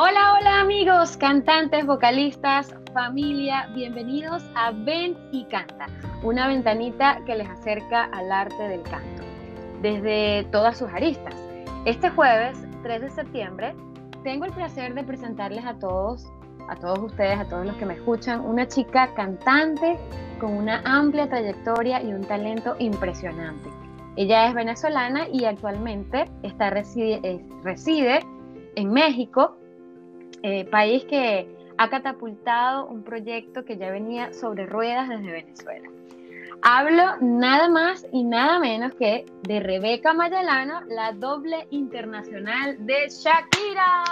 Hola, hola amigos, cantantes, vocalistas, familia, bienvenidos a Ven y Canta, una ventanita que les acerca al arte del canto, desde todas sus aristas. Este jueves, 3 de septiembre, tengo el placer de presentarles a todos, a todos ustedes, a todos los que me escuchan, una chica cantante con una amplia trayectoria y un talento impresionante. Ella es venezolana y actualmente está reside, reside en México eh, país que ha catapultado un proyecto que ya venía sobre ruedas desde Venezuela. Hablo nada más y nada menos que de Rebeca Mayalano, la doble internacional de Shakira.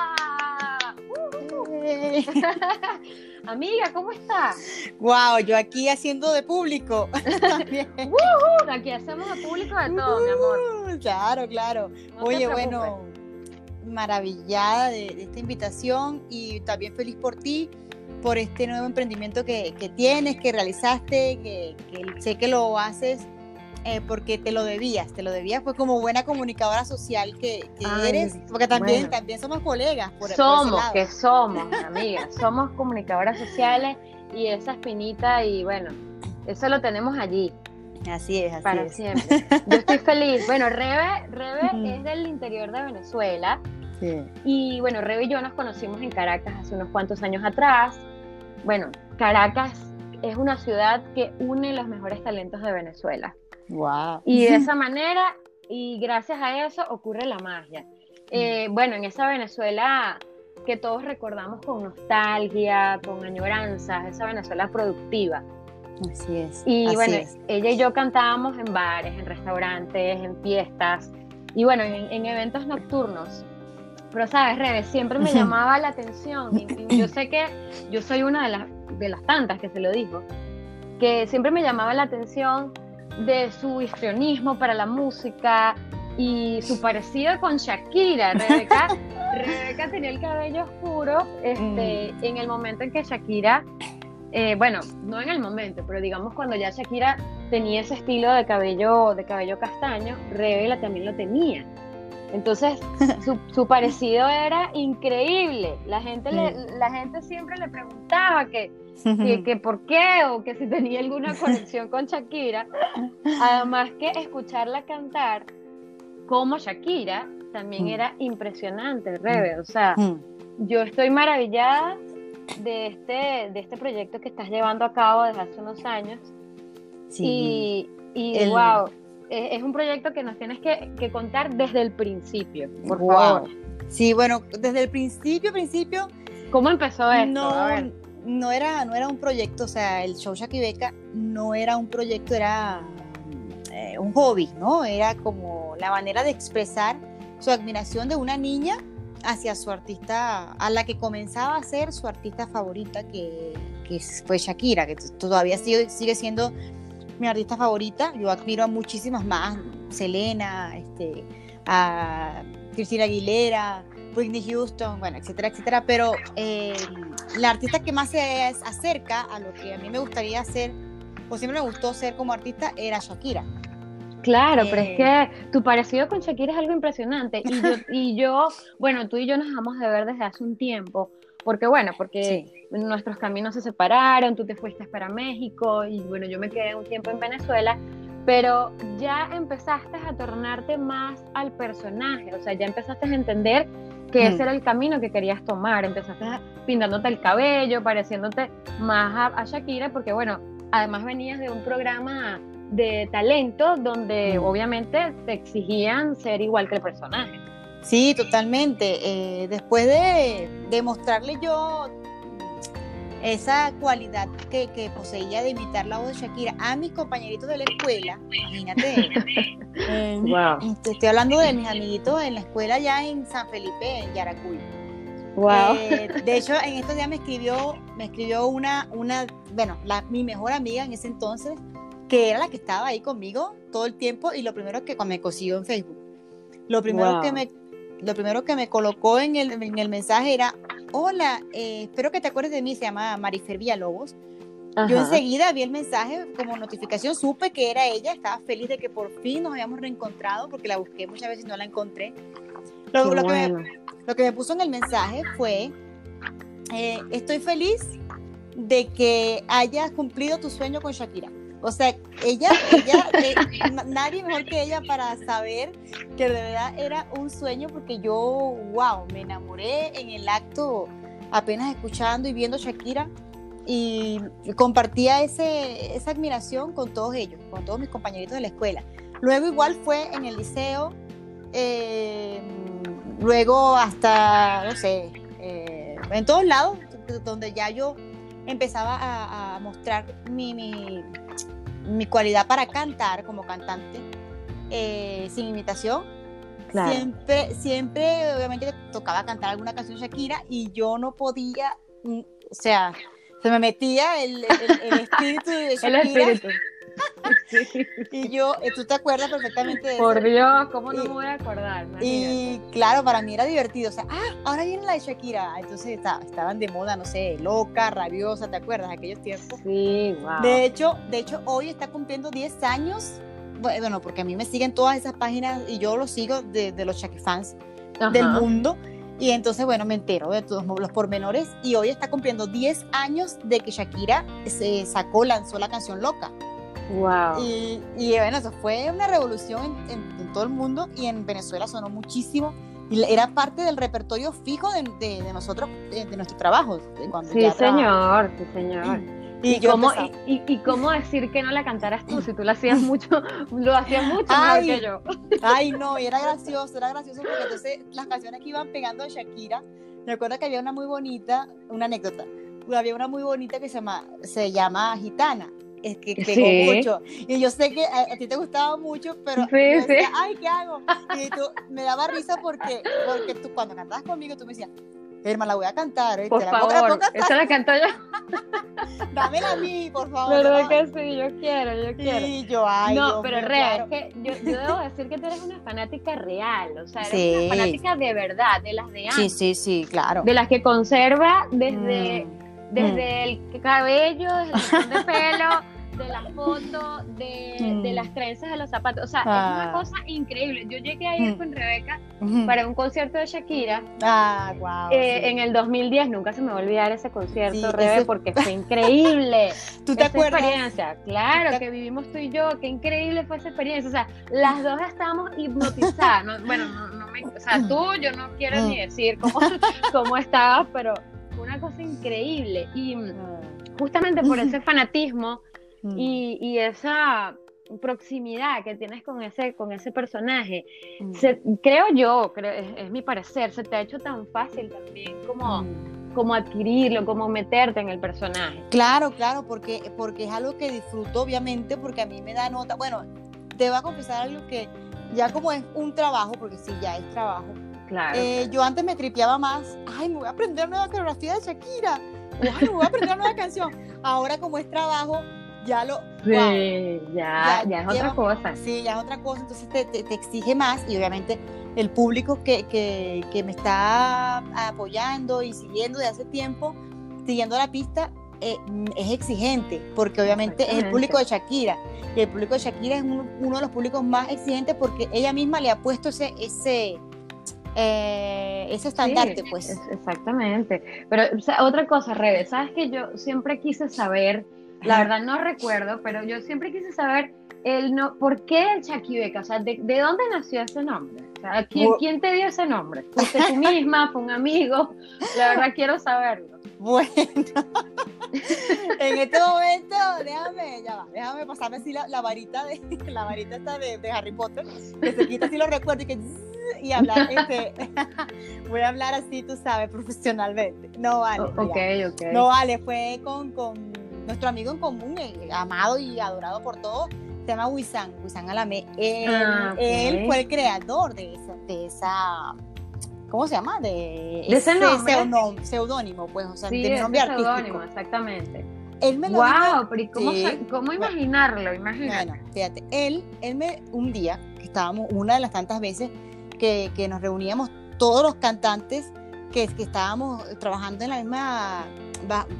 Amiga, ¿cómo estás? Wow, yo aquí haciendo de público. aquí hacemos de público de todo, mi amor. Claro, claro. Oye, bueno, maravillada de, esta invitación y también feliz por ti, por este nuevo emprendimiento que, tienes, que realizaste, que, sé que lo haces eh, porque te lo debías, te lo debías pues como buena comunicadora social que, eres, porque también, también somos colegas. Por, somos, que somos, amigas, somos comunicadoras sociales y esa espinita y bueno, eso lo tenemos allí. Así es, así para siempre. Yo estoy feliz. Bueno, Rebe, Rebe es del interior de Venezuela. Sí. Y bueno, Rebe y yo nos conocimos en Caracas hace unos cuantos años atrás. Bueno, Caracas es una ciudad que une los mejores talentos de Venezuela. Wow. Y de esa manera, y gracias a eso, ocurre la magia. Eh, bueno, en esa Venezuela que todos recordamos con nostalgia, con añoranzas, esa Venezuela productiva. Así es. Y bueno, ella y yo cantábamos en bares, en restaurantes, en fiestas y bueno, en, eventos nocturnos. Pero sabes, Rebe, siempre me llamaba la atención y, yo sé que yo soy una de las, de las tantas que se lo dijo, que siempre me llamaba la atención de su histrionismo para la música y su parecido con Shakira. Rebeca, Rebeca tenía el cabello oscuro este, mm. en el momento en que Shakira eh, bueno, no en el momento, pero digamos cuando ya Shakira tenía ese estilo de cabello, de cabello castaño, Revela también lo tenía. Entonces, su, parecido era increíble. La gente, la gente siempre le preguntaba que, que, por qué o que si tenía alguna conexión con Shakira. Además que escucharla cantar como Shakira también mm. era impresionante, Rebe. O sea, mm. yo estoy maravillada de este, de este proyecto que estás llevando a cabo desde hace unos años. Sí. Y, y wow, es, un proyecto que nos tienes que, contar desde el principio, por favor. Sí, bueno, desde el principio, principio. ¿Cómo empezó esto? No, no era, no era un proyecto, o sea, el show Beca no era un proyecto, era eh, un hobby, ¿no? Era como la manera de expresar su admiración de una niña hacia su artista, a la que comenzaba a ser su artista favorita, que, que fue Shakira, que todavía sigue, sigue, siendo mi artista favorita. Yo admiro a muchísimas más, Selena, este, a Cristina Aguilera, Whitney Houston, bueno, etcétera, etcétera. Pero eh, la artista que más se acerca a lo que a mí me gustaría hacer, o siempre me gustó ser como artista, era Shakira. Claro, pero es que tu parecido con Shakira es algo impresionante. Y yo, y yo, bueno, tú y yo nos dejamos de ver desde hace un tiempo. Porque, bueno, porque nuestros caminos se separaron, tú te fuiste para México y, bueno, yo me quedé un tiempo en Venezuela. Pero ya empezaste a tornarte más al personaje, o sea, ya empezaste a entender que ese era el camino que querías tomar. Empezaste pintándote el cabello, pareciéndote más a Shakira, porque, bueno, además venías de un programa de talento donde obviamente te exigían ser igual que el personaje. Sí, totalmente. Eh, después de demostrarle yo esa cualidad que, poseía de imitar la voz de Shakira a mis compañeritos de la escuela, imagínate. wow. Estoy hablando de mis amiguitos en la escuela ya en San Felipe, en Yaracuy. Wow. Eh, de hecho, en estos días me escribió, me escribió una, una, bueno, la, mi mejor amiga en ese entonces, que era la que estaba ahí conmigo todo el tiempo y lo primero que me consiguió en Facebook, lo primero que me lo primero que me colocó en el, en el mensaje era, hola, eh, espero que te acuerdes de mí, se llama Marifer Villalobos. Yo enseguida vi el mensaje como notificación, supe que era ella, estaba feliz de que por fin nos habíamos reencontrado porque la busqué muchas veces y no la encontré. Lo, lo que me, lo, que me, puso en el mensaje fue, eh, estoy feliz de que hayas cumplido tu sueño con Shakira. O sea, ella, ella eh, nadie mejor que ella para saber que de verdad era un sueño porque yo, wow, me enamoré en el acto apenas escuchando y viendo Shakira y compartía ese, esa admiración con todos ellos, con todos mis compañeritos de la escuela. Luego igual fue en el liceo, eh, luego hasta, no sé, eh, en todos lados, donde ya yo empezaba a, mostrar mi, mi, mi, cualidad para cantar como cantante, eh, sin imitación. Siempre, siempre, obviamente, tocaba cantar alguna canción Shakira y yo no podía, mm, o sea, se me metía el, el, espíritu de Shakira. El espíritu. y yo, eh, tú te acuerdas perfectamente de Por Dios, ¿cómo no me voy a acordar? Y claro, para mí era divertido. O sea, ah, ahora viene la de Shakira. Entonces estaban de moda, no sé, loca, rabiosa, ¿te acuerdas? Aquellos tiempos. Sí, wow. De hecho, de hecho, hoy está cumpliendo 10 años. Bueno, porque a mí me siguen todas esas páginas y yo lo sigo de, de los Shakira fans del mundo. Y entonces, bueno, me entero de todos los pormenores y hoy está cumpliendo 10 años de que Shakira se sacó, lanzó la canción Loca. Wow. Y, bueno, eso fue una revolución en, todo el mundo y en Venezuela sonó muchísimo. Y era parte del repertorio fijo de, de, nosotros, de, nuestro trabajo. sí, señor, sí, señor. Y, cómo, y, cómo, decir que no la cantaras tú? Si tú la hacías mucho, lo hacías mucho mejor que yo. Ay, no, y era gracioso, era gracioso porque entonces las canciones que iban pegando de Shakira, me acuerdo que había una muy bonita, una anécdota, había una muy bonita que se llama, se llama Gitana es que pegó mucho. Y yo sé que a, ti te gustaba mucho, pero sí, ay, ¿qué hago? Y tú, me daba risa porque, porque tú cuando cantabas conmigo, tú me decías, Hermana, la voy a cantar. ¿eh? Por favor, esa la canto yo. Dámela a mí, por favor. Verdad que sí, yo quiero, yo quiero. Sí, yo, ay, No, pero Rea, es que yo, yo, debo decir que tú eres una fanática real, o sea, eres una fanática de verdad, de las de antes. Sí, sí, sí, claro. De las que conserva desde, mm. desde mm. el cabello, desde el de pelo de la foto, de, de, mm. las trenzas de los zapatos. O sea, es una ah. cosa increíble. Yo llegué ayer mm. con Rebeca para un concierto de Shakira. Ah, wow. Eh, en el 2010, nunca se me va a olvidar ese concierto, Rebe, porque fue increíble. ¿Tú te esa acuerdas? experiencia, claro, que vivimos tú y yo. Qué increíble fue esa experiencia. O sea, las dos estábamos hipnotizadas. bueno, no, me, o sea, tú, yo no quiero ni mm. decir cómo, cómo estabas, pero una cosa increíble. Y justamente por ese fanatismo Mm. y, esa proximidad que tienes con ese, con ese personaje, mm. creo yo, es, mi parecer, se te ha hecho tan fácil también como, mm. como adquirirlo, como meterte en el personaje. Claro, claro, porque, porque es algo que disfruto obviamente, porque a mí me da nota, bueno, te voy a confesar algo que ya como es un trabajo, porque sí, ya es trabajo. Claro, eh, Yo antes me tripeaba más, ay, me voy a aprender nueva coreografía de Shakira, ay, me voy a aprender nueva canción. Ahora como es trabajo, ya lo... Sí, ya, ya, es otra cosa. Sí, ya es otra cosa, entonces te, te, exige más y obviamente el público que, que, que, me está apoyando y siguiendo de hace tiempo, siguiendo la pista, eh, es exigente, porque obviamente es el público de Shakira. Y el público de Shakira es uno, de los públicos más exigentes porque ella misma le ha puesto ese, ese, eh, ese estandarte, pues. exactamente. Pero otra cosa, Rebe, sabes que yo siempre quise saber la verdad no recuerdo, pero yo siempre quise saber el no, por qué el Chaquibeca, o sea, de, dónde nació ese nombre? O sea, ¿quién, ¿quién, te dio ese nombre? ¿Fuiste tú misma? ¿Fue un amigo? La verdad quiero saberlo. Bueno, en este momento, déjame, ya va, déjame pasarme así la, varita de la varita esta de, Harry Potter, que se quita así los recuerdos y que y hablar, este, voy a hablar así, tú sabes, profesionalmente. No vale. ok, ok. No vale, fue con, con nuestro amigo en común, amado y adorado por todos, se llama Wisan, Wisan Alame. Él, ah, él, fue el creador de esa, de esa ¿cómo se llama? De, ese, nombre. seudónimo, pues, o sea, sí, de nombre artístico. Seudónimo, exactamente. Él me lo wow, pero cómo, cómo imaginarlo? Imagínate. Bueno, fíjate, él, él me, un día, que estábamos, una de las tantas veces que, que nos reuníamos todos los cantantes que, que estábamos trabajando en la misma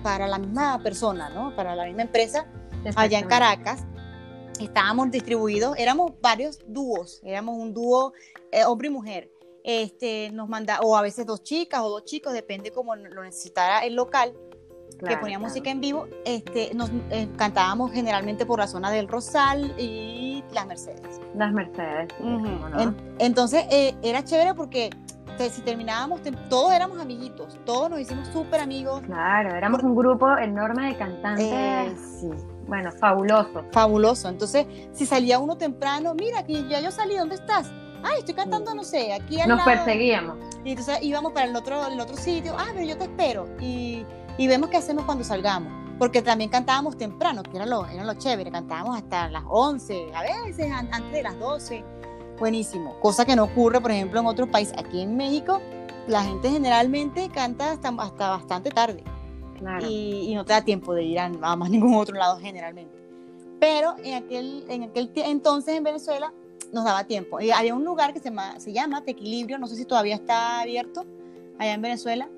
para la misma persona, ¿no? Para la misma empresa, allá en Caracas. Estábamos distribuidos, éramos varios dúos, éramos un dúo eh, hombre y mujer. este, nos manda, o a veces dos chicas o dos chicos, depende como lo necesitara el local, que ponía música en vivo, este, nos eh, cantábamos generalmente por la zona del Rosal y las Mercedes. Las Mercedes. entonces eh, era chévere porque si terminábamos, todos éramos amiguitos, todos nos hicimos súper amigos. Claro, éramos un grupo enorme de cantantes. Eh, sí. Bueno, fabuloso. Fabuloso. Entonces, si salía uno temprano, mira, que ya yo salí, ¿dónde estás? ay, estoy cantando, no sé, aquí al Nos perseguíamos. Y entonces íbamos para el otro, el otro sitio, ah, pero yo te espero. Y, y vemos qué hacemos cuando salgamos. Porque también cantábamos temprano, que era lo, era lo chévere, cantábamos hasta las 11, a veces antes de las 12. Buenísimo. Cosa que no ocurre, por ejemplo, en otros países. Aquí en México, la gente generalmente canta hasta, hasta bastante tarde. Claro. Y, y, no te da tiempo de ir a, a, más ningún otro lado generalmente. Pero en aquel, en aquel entonces en Venezuela nos daba tiempo. Y había un lugar que se llama, se llama Tequilibrio, no sé si todavía está abierto allá en Venezuela.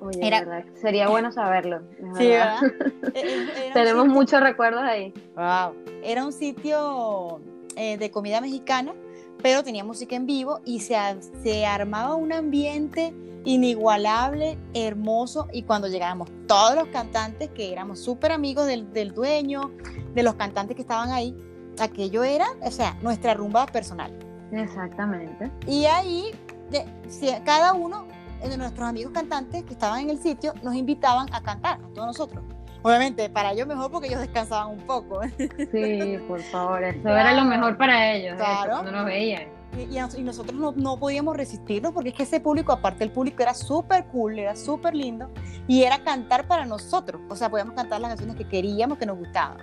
Oye, era... sería bueno saberlo. Sí, ¿verdad? E, e, Tenemos muchos recuerdos ahí. Wow. Era un sitio eh, de comida mexicana, pero tenía música en vivo y se, se armaba un ambiente inigualable, hermoso, y cuando llegábamos todos los cantantes, que éramos súper amigos del, del dueño, de los cantantes que estaban ahí, aquello era, o sea, nuestra rumba personal. Exactamente. Y ahí, de, cada uno de nuestros amigos cantantes que estaban en el sitio nos invitaban a cantar, a todos nosotros. Obviamente, para ellos mejor porque ellos descansaban un poco. Sí, por favor, eso era lo mejor para ellos, claro. cuando nos veían. Y, nosotros no, no, podíamos resistirnos porque es que ese público, aparte el público era súper cool, era súper lindo y era cantar para nosotros. O sea, podíamos cantar las canciones que queríamos, que nos gustaban.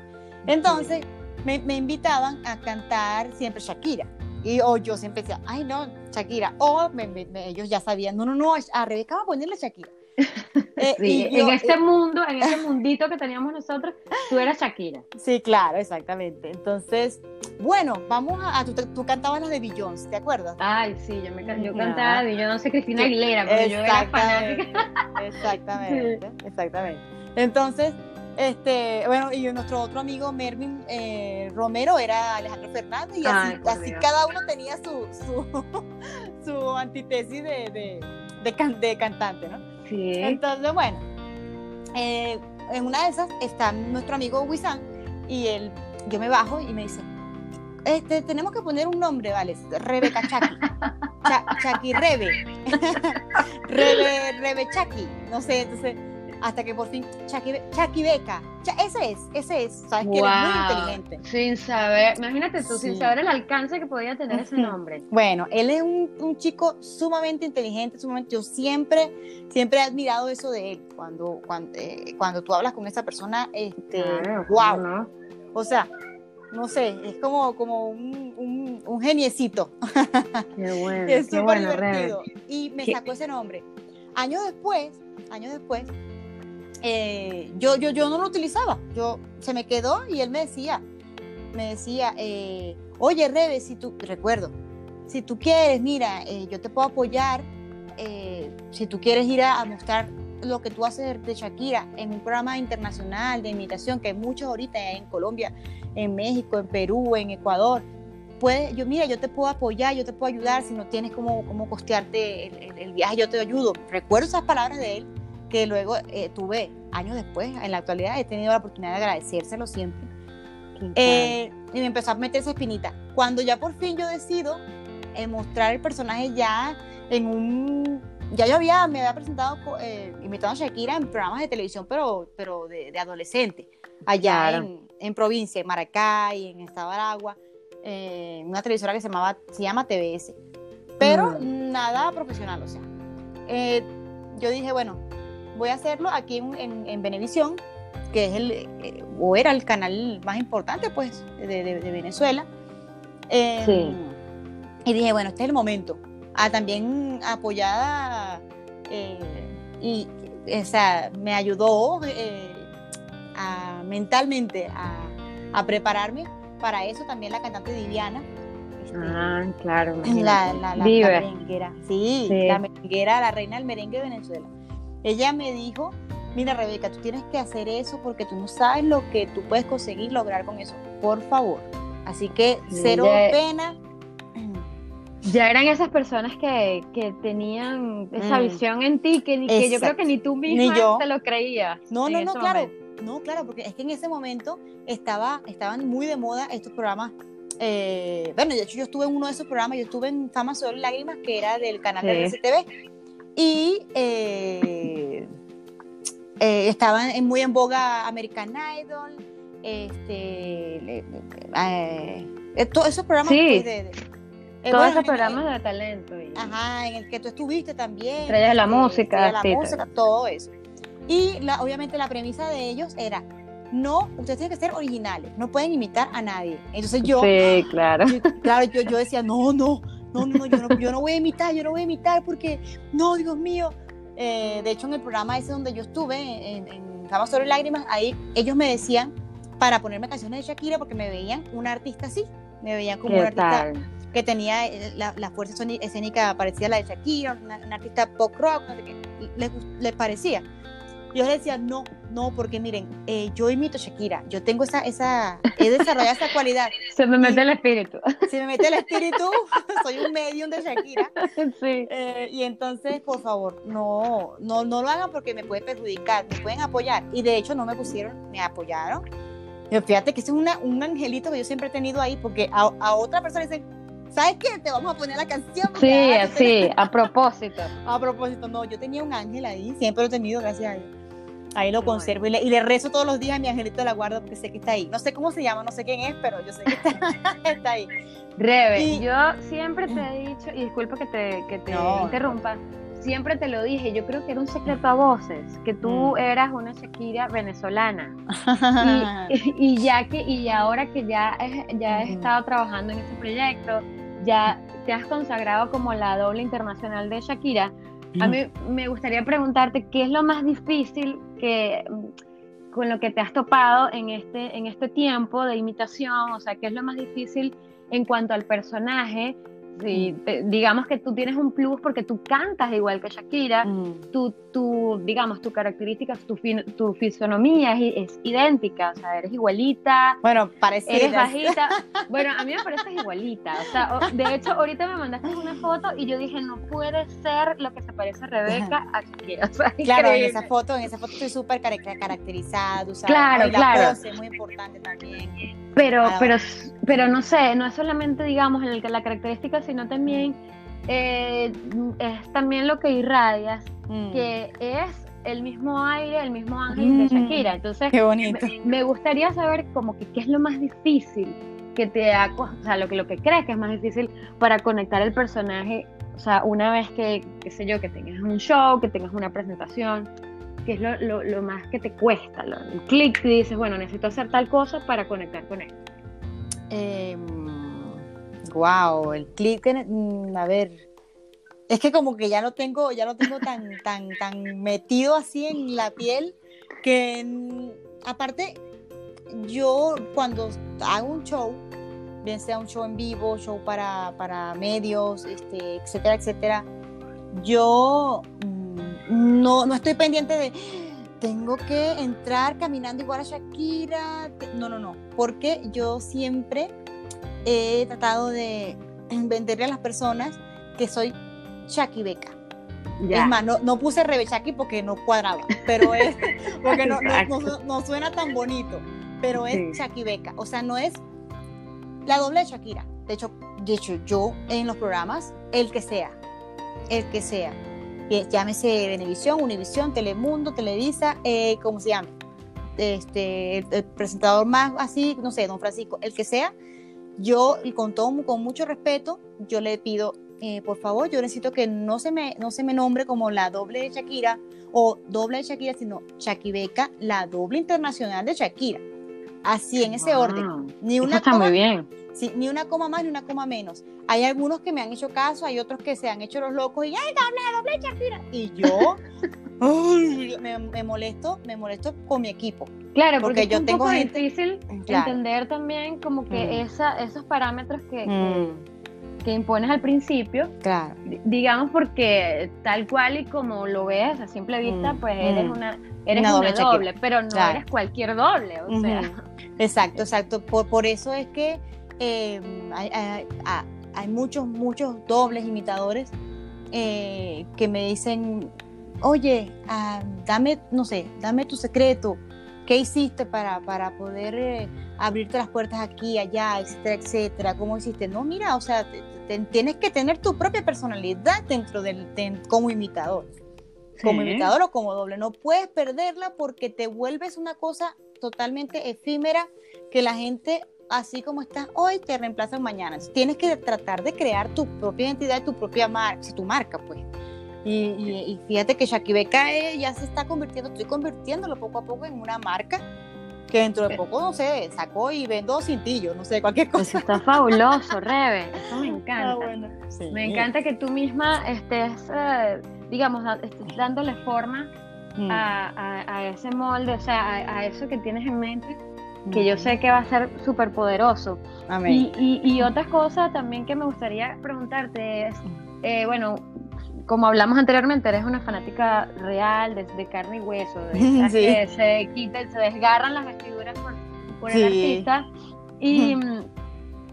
Entonces, me, me, invitaban a cantar siempre Shakira. Y o yo siempre decía, ay no, Shakira. O ellos ya sabían, no, no, no, a Rebeca va a ponerle Shakira. Eh, sí, en este mundo, en este mundito que teníamos nosotros, tú eras Shakira. Sí, claro, exactamente. Entonces, bueno, vamos a, tú, tú, cantabas las de Beyoncé, ¿te acuerdas? Ay, sí, yo, me, yo cantaba de Beyoncé, Cristina Aguilera, pero yo era fanática. Exactamente, exactamente. Entonces, este, bueno, y nuestro otro amigo Mervin eh, Romero era Alejandro Fernández y así, cada uno tenía su, su, su antítesis de, de, de, cantante, ¿no? Entonces, bueno, eh, en una de esas está nuestro amigo Wisan y él, yo me bajo y me dice, este, tenemos que poner un nombre, ¿vale? Rebeca Chaki. Chaki Rebe. Rebe, Rebe Chaki. No sé, entonces hasta que por fin Chucky, Beca, ese es, ese es, sabes que es muy inteligente. Sin saber, imagínate tú, sin saber el alcance que podía tener ese nombre. Bueno, él es un, chico sumamente inteligente, sumamente, yo siempre, siempre he admirado eso de él, cuando, cuando, eh, cuando tú hablas con esa persona, este, wow, o sea, no sé, es como, como un, un, geniecito. Qué bueno. es súper divertido. Y me sacó ese nombre. Años después, años después, eh, yo, yo, yo no lo utilizaba. Yo, se me quedó y él me decía, me decía, eh, oye Rebe, si tú, recuerdo, si tú quieres, mira, eh, yo te puedo apoyar, si tú quieres ir a, mostrar lo que tú haces de Shakira en un programa internacional de imitación, que hay muchos ahorita en Colombia, en México, en Perú, en Ecuador. Puedes, yo, mira, yo te puedo apoyar, yo te puedo ayudar, si no tienes cómo, cómo costearte el, el viaje, yo te ayudo. Recuerdo esas palabras de él que luego eh, tuve años después, en la actualidad he tenido la oportunidad de agradecérselo siempre. Eh, y me empezó a meter esa espinita. Cuando ya por fin yo decido eh, mostrar el personaje ya en un... Ya yo había, me había presentado, invitado a Shakira en programas de televisión, pero, pero de, adolescente, allá en, en, provincia, en Maracay, en Estado de Aragua, una televisora que se, llamaba, se llama TBS. Pero mm. nada profesional, o sea. yo dije, bueno, voy a hacerlo aquí en, en, Venevisión, que es el, eh, o era el canal más importante, pues, de, Venezuela. Em, sí. Y dije, bueno, este es el momento. Ah, también apoyada eh, y, o sea, me ayudó eh, mentalmente a, a, prepararme para eso también la cantante Diviana. Este, ah, claro. La, la, la, merenguera. Sí, sí, la merenguera, la reina del merengue de Venezuela. Ella me dijo, mira Rebeca, tú tienes que hacer eso porque tú no sabes lo que tú puedes conseguir lograr con eso, por favor. Así que cero pena. Ya eran esas personas que, que tenían esa Mm. visión en ti que, ni- que yo creo que ni tú misma yo. te lo creías. No, no, no, claro. momento. No, claro, porque es que en ese momento estaba, estaban muy de moda estos programas. eh, bueno, de hecho yo estuve en uno de esos programas, yo estuve en Fama Sol Lágrimas, que era del canal de Sí. RCTV. Y eh, eh, estaban en- muy en boga American Idol, este, eh, eh, todos esos programas Sí. pues, de, de- eh, Todos bueno, esos programas de talento. y- Ajá, en el que tú estuviste también. Estrellas de la este, música, Estrellas de la música, todo eso. Y la, obviamente la premisa de ellos era, no, ustedes tienen que ser originales, no pueden imitar a nadie. Entonces yo, Sí, claro. yo- claro, yo, yo decía, no, no, no, no, no, yo no, yo no voy a imitar, yo no voy a imitar porque, no, Dios mío. Eh, de hecho, en el programa ese donde yo estuve, en, en sobre Lágrimas, ahí ellos me decían para ponerme canciones de Shakira porque me veían una artista así, me veían como una ¿Qué artista tal? que tenía eh, la, la fuerza escénica parecida a la de Shakira, una, una artista pop rock, no sé qué, les, les parecía. Yo les decía, no, no, porque miren, eh, yo imito a Shakira, yo tengo esa, esa, he desarrollado esa cualidad. Se me mete el espíritu. Si me mete el espíritu, soy un medium de Shakira. sí. Eh, y entonces, por favor, no, no, no lo hagan porque me puede perjudicar, me pueden apoyar. Y de hecho no me pusieron, me apoyaron. Pero fíjate que ese es una, un angelito que yo siempre he tenido ahí, porque a, a otra persona dicen, ¿sabes qué? Te vamos a poner la canción. Sí, así, a propósito. A propósito, no, yo tenía un ángel ahí, siempre lo he tenido, gracias a Dios. Ahí lo conservo y le, y le rezo todos los días a mi angelito de la guarda porque sé que está ahí. No sé cómo se llama, no sé quién es, pero yo sé que está, está ahí. Rebe, Y- yo siempre te he dicho, y disculpa que te, que te No. interrumpa, siempre te lo dije, yo creo que era un secreto a voces, que tú Mm. eras una Shakira venezolana. Y, y ya que, y ahora que ya, ya has Ujú. estado trabajando en ese proyecto, ya te has consagrado como la doble internacional de Shakira, a mí me gustaría preguntarte qué es lo más difícil que mm, con lo que te has topado en este, en este tiempo de imitación, o sea, qué es lo más difícil en cuanto al personaje. Si te- digamos que tú tienes un plus porque tú cantas igual que Shakira, Mm. tu, tu, digamos, tu característica, tu, fin- tu fisonomía es, es idéntica, o sea, eres igualita, Bueno, parece. eres bajita. Bueno, a mí me pareces igualita. O sea, o- de hecho, ahorita me mandaste una foto y yo dije, no puede ser lo que se parece a Rebeca a Shakira. O sea, Claro, en esa foto, en esa foto estoy súper cari- caracterizada, tú sabes, Claro, la claro. pose, muy importante también. Pero, pero, pero no sé, no es solamente, digamos, el- la característica, sino también eh, es también lo que irradias, Mm. que es el mismo aire, el mismo ángel de Mm. Shakira. Entonces, Qué bonito. me, me gustaría saber como que qué es lo más difícil que te ha, o sea, lo que, lo que crees que es más difícil para conectar el personaje, o sea, una vez que, qué sé yo, que tengas un show, que tengas una presentación, que es lo, lo, lo más que te cuesta, lo- el clic que dices, bueno, necesito hacer tal cosa para conectar con él. Wow, el click, en- mm, a ver, es que como que ya lo tengo, ya lo tengo tan, tan, tan metido así en la piel que mm, aparte yo cuando hago un show, bien sea un show en vivo, show para, para medios, este, etcétera, etcétera, yo mm, no, no estoy pendiente de tengo que entrar caminando igual a Shakira. No, no, no. Porque yo siempre he tratado de venderle a las personas que soy Shaki Beca. Es más, no, no puse Rebe Shaki porque no cuadraba, pero es porque no, no- no su- no suena tan bonito, pero es Sí. Shaki Beca. O sea, no es la doble de Shakira. De hecho, de hecho, yo en los programas, el que sea, el que sea, llámese Venevisión, Univisión, Telemundo, Televisa, eh, como se llame, este, el, presentador más así, no sé, don Francisco, el que sea, yo con todo, con mucho respeto, yo le pido, eh, por favor, yo necesito que no se me, no se me nombre como la doble de Shakira o doble de Shakira, sino Shakibeca, la doble internacional de Shakira. Así, en ese Wow. orden. Ni Eso una está coma muy bien. Sí, ni una coma más ni una coma menos. Hay algunos que me han hecho caso, hay otros que se han hecho los locos y ¡ay, doble, doble Shakira! Y yo ay, me, me molesto, me molesto con mi equipo. Claro, Porque porque, es yo un tengo poco gente- difícil Claro. entender también como que Mm. esa, esos parámetros que, que, Mm, que impones al principio, claro. di- digamos porque tal cual y como lo ves a simple vista, Mm, pues eres mm. una eres Una una doble pero no Claro. eres cualquier doble, o sea. Exacto, exacto. Por, por eso es que eh, hay- hay- hay muchos, muchos dobles imitadores eh, que me dicen, oye, ah, dame, no sé, dame tu secreto, ¿qué hiciste para, para poder eh, abrirte las puertas aquí, allá, etcétera, etcétera? ¿Cómo hiciste? No, mira, o sea, tienes que tener tu propia personalidad dentro del, como imitador. Como imitador o como doble. No puedes perderla porque te vuelves una cosa totalmente efímera que la gente, así como estás hoy, te reemplaza mañana. Tienes que tratar de crear tu propia identidad, tu propia marca, tu marca, pues. Y, fíjate que Shaki eh, ya se está convirtiendo, estoy convirtiéndolo poco a poco en una marca que dentro de poco, no sé, sacó y vendo cintillos, no sé, cualquier cosa. Eso está fabuloso, Rebe, eso me encanta. Me encanta que tú misma estés, eh, digamos, estés dándole forma mm. a, ese molde, o sea, a, eso que tienes en mente, que yo sé que va a ser súper poderoso. Y, y, y, otra cosa también que me gustaría preguntarte es, eh, bueno, como hablamos anteriormente, eres una fanática real, de, carne y hueso, de que se quitan, se desgarran las vestiduras por, el artista. Y,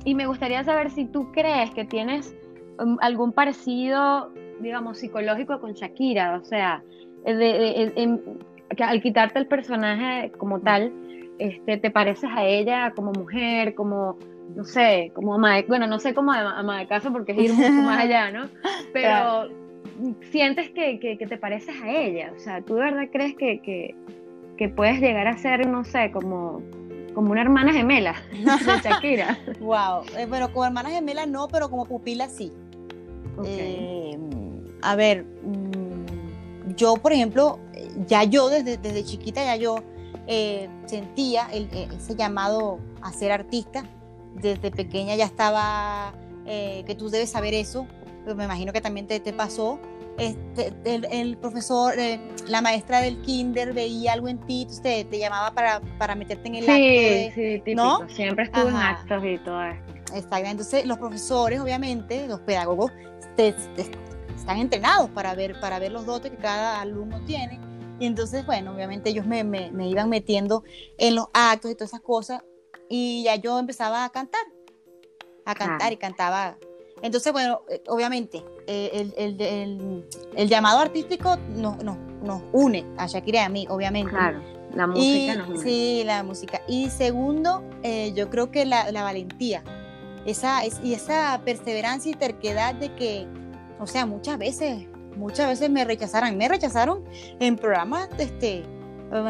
y, me gustaría saber si tú crees que tienes um, algún parecido, digamos, psicológico con Shakira, o sea, que al quitarte el personaje como tal, este, te pareces a ella como mujer, como no sé, como ama de, bueno, no sé cómo ama de casa porque es ir mucho más allá, ¿no? Pero sientes que, te pareces a ella. O sea, ¿tú de verdad crees que, puedes llegar a ser, no sé, como, como una hermana gemela de Shakira? wow. Eh, bueno, como hermana gemela no, pero como pupila sí. Eh, a ver, mm, yo, por ejemplo, ya yo desde, desde chiquita, ya yo eh, sentía ese llamado a ser artista. Desde pequeña ya estaba, que tú debes saber eso, pues me imagino que también te, te pasó, este, el, profesor, eh, la maestra del kinder veía algo en ti, te, te llamaba para, para, meterte en el acto. De, sí, típico. ¿no? Siempre estuve en actos y todo esto. Exacto. Entonces, los profesores, obviamente, los pedagogos, están entrenados para ver, para ver los dotes que cada alumno tiene. Y entonces, bueno, obviamente ellos me, me, me iban metiendo en los actos y todas esas cosas. Y ya yo empezaba a cantar, a cantar y cantaba entonces, bueno, eh, obviamente, eh, el, llamado artístico nos, une a Shakira y a mí, obviamente. Claro, la música nos une. Sí, la música. Y segundo, eh, yo creo que la, valentía esa, y esa perseverancia y terquedad de que, o sea, muchas veces, muchas veces me rechazaron. Me rechazaron en programas, este,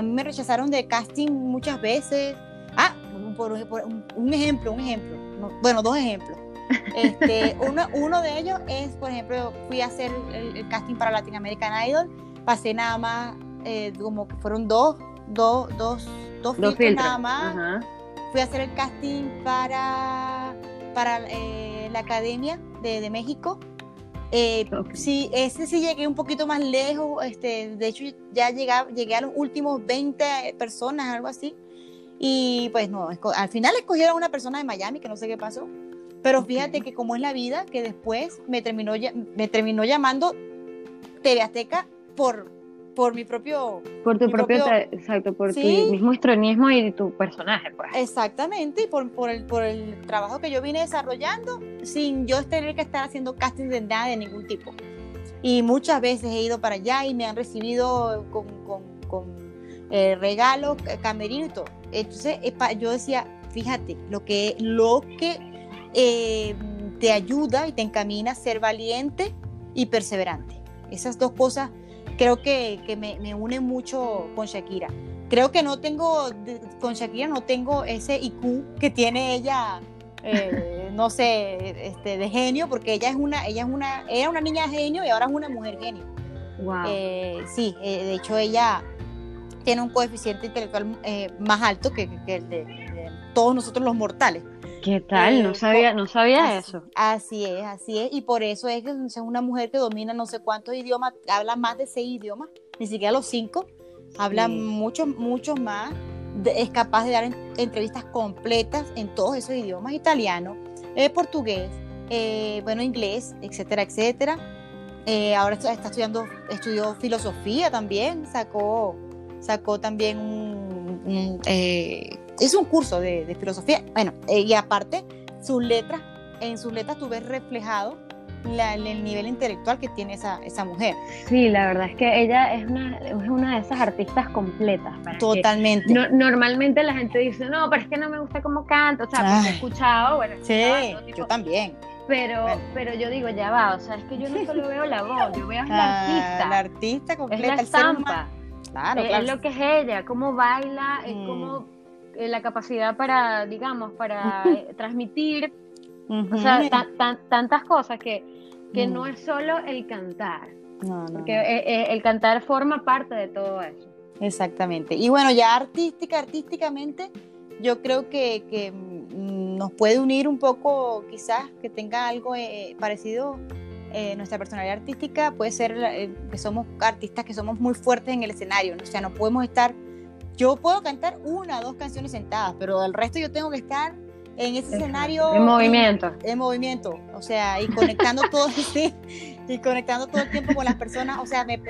me rechazaron de casting muchas veces. Ah, por, un, ejemplo, un ejemplo. bueno, dos ejemplos este, uno, uno de ellos es, por ejemplo, fui a hacer el, casting para Latin American Idol, pasé nada más, eh, como fueron dos, dos, dos, dos, filtros, nada más. Fui a hacer el casting para, para eh, la Academia de, de México. Eh, sí, ese sí llegué un poquito más lejos, este, de hecho ya llegué, llegué a los últimos 20 personas, algo así. Y pues no, al final escogieron a una persona de Miami, que no sé qué pasó. Pero fíjate que como es la vida, que después me terminó, me terminó llamando TV Azteca por, por mi propio... Por tu propio, exacto, por tu mismo histrionismo y tu personaje, pues. Exactamente, y por, por, el, por el trabajo que yo vine desarrollando sin yo tener que estar haciendo casting de nada de ningún tipo. Y muchas veces he ido para allá y me han recibido con, con, con eh, regalos, camerino y todo. Entonces yo decía, fíjate, lo que, lo que eh, te ayuda y te encamina a ser valiente y perseverante. Esas dos cosas creo que, que me, me, unen mucho con Shakira. Creo que no tengo, con Shakira no tengo ese IQ que tiene ella, eh, no sé, este, de genio, porque ella es una, ella es una, era una niña genio y ahora es una mujer genio. Wow. Eh, sí, de hecho ella tiene un coeficiente intelectual más alto que, el de todos nosotros los mortales. ¿Qué tal? no eh, sabía, no sabía eso. Así es, así es. Y por eso es que es una mujer que domina no sé cuántos idiomas, habla más de seis idiomas, ni siquiera los cinco, habla muchos, muchos más, es capaz de dar entrevistas completas en todos esos idiomas, italiano, eh, portugués, eh, bueno, inglés, etcétera, etcétera. ahora está, estudiando, estudió filosofía también, sacó, sacó también un, es un curso de, filosofía. Bueno, eh, y aparte, sus letras en sus letras tú ves reflejado el nivel intelectual que tiene esa, esa mujer. Sí, la verdad es que ella es una, es una de esas artistas completas. Totalmente. normalmente la gente dice, no, pero es que no me gusta cómo canta, o sea, porque he escuchado, bueno, sí, yo también. Pero, pero yo digo, ya va, o sea, es que yo no solo veo la voz, yo veo a la artista. La artista completa, es la estampa. Claro, Es lo que es ella, cómo baila, es cómo eh, la capacidad para, digamos, para eh, transmitir o sea, tantas cosas que, que no es solo el cantar. No, no, porque eh, eh, el cantar forma parte de todo eso. Exactamente. Y bueno, ya artística, artísticamente, yo creo que, que mm, nos puede unir un poco, quizás, que tenga algo eh, parecido nuestra personalidad artística puede ser que somos artistas que somos muy fuertes en el escenario, o sea, no podemos estar, yo puedo cantar una o dos canciones sentadas, pero el resto yo tengo que estar en ese escenario. En movimiento. En, movimiento, o sea, y conectando todo, y conectando todo el tiempo con las personas, o sea, me,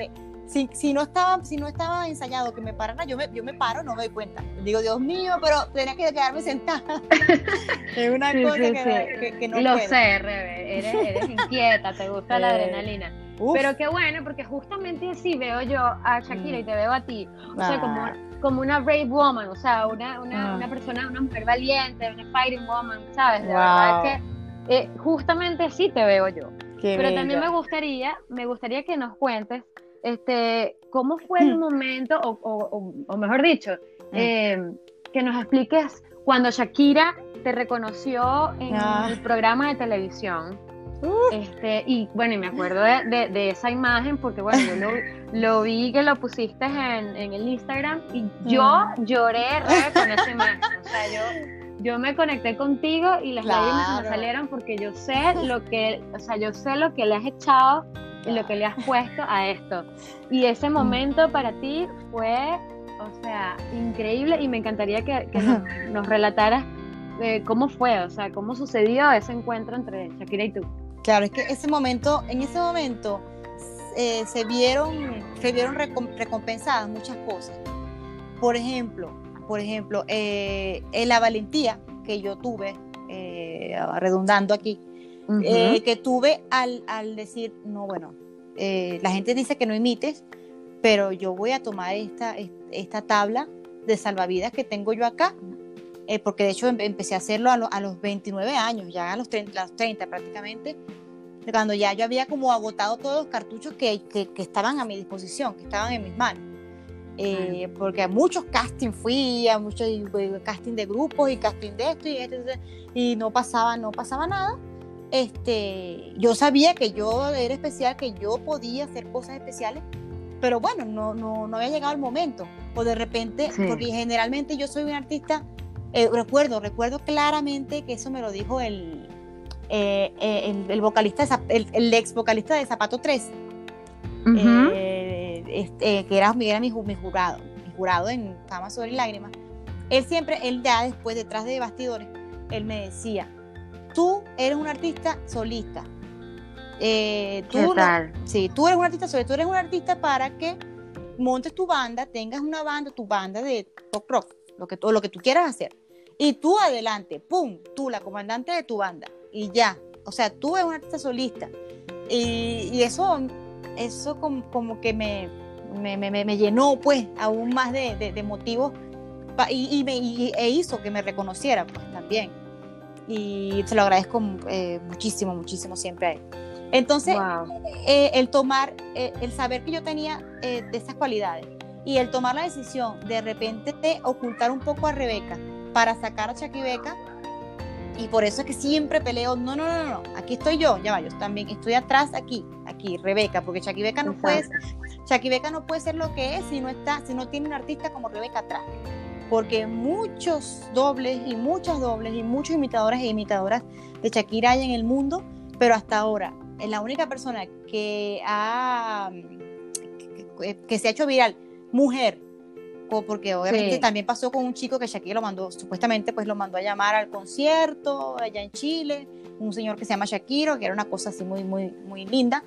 si, si, no estaba, si no estaba ensayado que me parara, yo me, yo me paro, no me doy cuenta. Digo, Dios mío, pero tenía que quedarme sentada. es una cosa que, que, no Lo sé, Rebe, eres, eres inquieta, te gusta la adrenalina. Pero qué bueno, porque justamente así veo yo a Shakira y te veo a ti. O sea, como como una brave woman, o sea, una, una, una persona, una mujer valiente, una fighting woman, ¿sabes? De verdad que eh, justamente así te veo yo. Pero también me gustaría, me gustaría que nos cuentes, este, cómo fue el hmm. momento, o, o, o mejor dicho, hmm. eh, que nos expliques cuando Shakira te reconoció en ah. el programa de televisión. Este, y bueno, y me acuerdo de, de, esa imagen porque bueno, yo lo, lo, vi que lo pusiste en, en el Instagram y yo mm. lloré con esa imagen. O sea, yo, yo me conecté contigo y las lágrimas me salieron porque yo sé lo que, o sea, yo sé lo que le has echado y lo que le has puesto a esto. Y ese momento para ti fue, o sea, increíble y me encantaría que, que nos, nos relataras eh, cómo fue, o sea, cómo sucedió ese encuentro entre Shakira y tú. Claro, es que ese momento, en ese momento eh, se vieron, se vieron recompensadas muchas cosas. Por ejemplo, por ejemplo, eh, la valentía que yo tuve, eh, redundando aquí, que tuve al, al, decir, no, bueno, la gente dice que no imites, pero yo voy a tomar esta, esta tabla de salvavidas que tengo yo acá, porque de hecho empecé a hacerlo a, a, los 29 años, ya a los 30, los 30 prácticamente, cuando ya yo había como agotado todos los cartuchos que, que, estaban a mi disposición, que estaban en mis manos. Eh, porque a muchos castings fui, a muchos casting de grupos y casting de esto y esto, y no pasaba, no pasaba nada. Este, yo sabía que yo era especial, que yo podía hacer cosas especiales, pero bueno, no, no, no había llegado el momento. O de repente, porque generalmente yo soy un artista, eh, recuerdo, recuerdo claramente que eso me lo dijo el, eh, eh, el, vocalista, el, ex vocalista de Zapato 3, eh, este, que era, era mi, mi, jurado, mi jurado en Cama sobre Lágrimas, él siempre, él ya después, detrás de bastidores, él me decía, tú eres un artista solista. tú, sí, tú eres un artista solista, tú eres un artista para que montes tu banda, tengas una banda, tu banda de pop rock, lo que, todo lo que tú quieras hacer. Y tú adelante, pum, tú la comandante de tu banda y ya. O sea, tú eres un artista solista. Y, eso, eso como, que me, me, me, llenó pues aún más de, de, motivos y, me, e hizo que me reconociera pues también. Y se lo agradezco eh, muchísimo, muchísimo siempre a él. Entonces, eh, el tomar, eh, el saber que yo tenía de esas cualidades y el tomar la decisión de repente de ocultar un poco a Rebeca para sacar a Beca y por eso es que siempre peleo, no, no, no, no, aquí estoy yo, ya va, yo también estoy atrás aquí, aquí, Rebeca, porque Shaki Beca no puede, Beca no puede ser lo que es si no está, si no tiene un artista como Rebeca atrás. Porque muchos dobles y muchas dobles y muchos imitadoras e imitadoras de Shakira hay en el mundo, pero hasta ahora es la única persona que ha que se ha hecho viral, mujer, porque obviamente también pasó con un chico que Shakira lo mandó, supuestamente pues lo mandó a llamar al concierto allá en Chile, un señor que se llama Shakiro, que era una cosa así muy, muy, muy linda.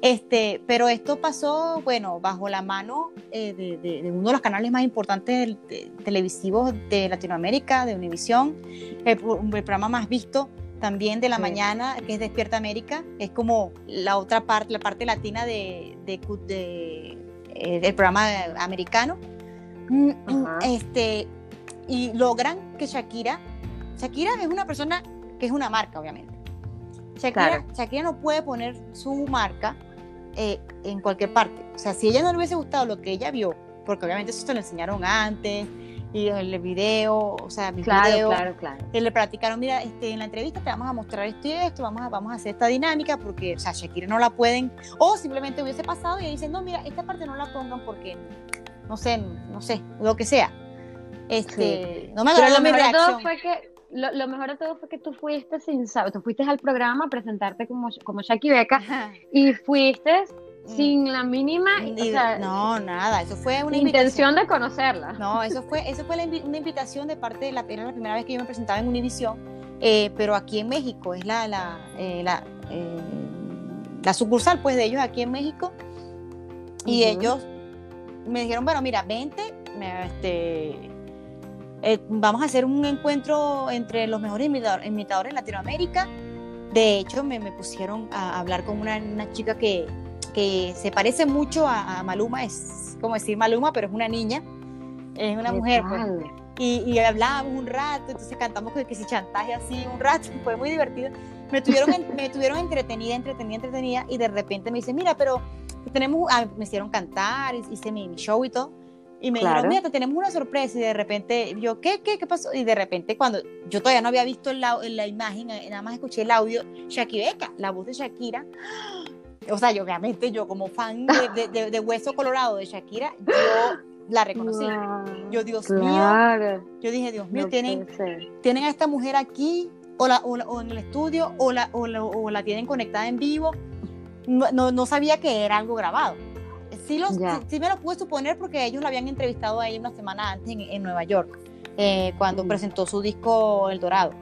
Este, pero esto pasó, bueno, bajo la mano eh, de, uno de los canales más importantes televisivos de Latinoamérica, de Univisión, el, programa más visto también de la mañana, que es Despierta América, es como la otra parte, la parte latina de, de, eh, del programa americano. Mm, este, y logran que Shakira, Shakira es una persona que es una marca, obviamente. Shakira, Shakira no puede poner su marca eh, en cualquier parte. O sea, si ella no le hubiese gustado lo que ella vio, porque obviamente eso se lo enseñaron antes, y el video, o sea, mi claro, video, claro, claro. le platicaron, mira, este, en la entrevista te vamos a mostrar esto y esto, vamos a, vamos a hacer esta dinámica, porque, o sea, Shakira no la pueden, o simplemente hubiese pasado y dicen, no, mira, esta parte no la pongan porque, no sé, no sé, lo que sea. Este, no me Pero lo mejor de todo fue que lo, mejor de todo fue que tú fuiste sin saber, tú fuiste al programa a presentarte como, como Shaki Beca y fuiste mm. sin la mínima no nada eso fue una intención de conocerla. No eso fue eso fue una invitación de parte de la era la primera vez que yo me presentaba en Univisión eh, pero aquí en México es la la, eh, la, eh, la, sucursal pues de ellos aquí en México. Y ellos me dijeron bueno mira vente este eh, vamos a hacer un encuentro entre los mejores imitadores, de Latinoamérica. De hecho, me, pusieron a hablar con una, chica que, que, se parece mucho a, Maluma, es como decir Maluma, pero es una niña, es una mujer. Pues. y, y, hablábamos un rato, entonces cantamos que, que si chantaje así un rato, fue muy divertido. Me tuvieron, me tuvieron entretenida, entretenida, entretenida, y de repente me dice, mira, pero tenemos, ah, me hicieron cantar, hice mi, mi show y todo y me dijeron, mira, te tenemos una sorpresa. Y de repente, yo, ¿qué, qué, qué pasó? Y de repente, cuando yo todavía no había visto la, la imagen, eh, nada más escuché el audio, Shakira, la voz de Shakira. O sea, yo obviamente, yo como fan de, de, de, Hueso Colorado de Shakira, yo la reconocí. yo, Dios mío, yo dije, Dios mío, tienen, tienen a esta mujer aquí, o, la, o, en el estudio, o la, o la, o la tienen conectada en vivo. No, no sabía que era algo grabado sí, los, sí, me lo pude suponer porque ellos lo habían entrevistado ahí una semana antes en, Nueva York, eh, cuando mm. presentó su disco El Dorado.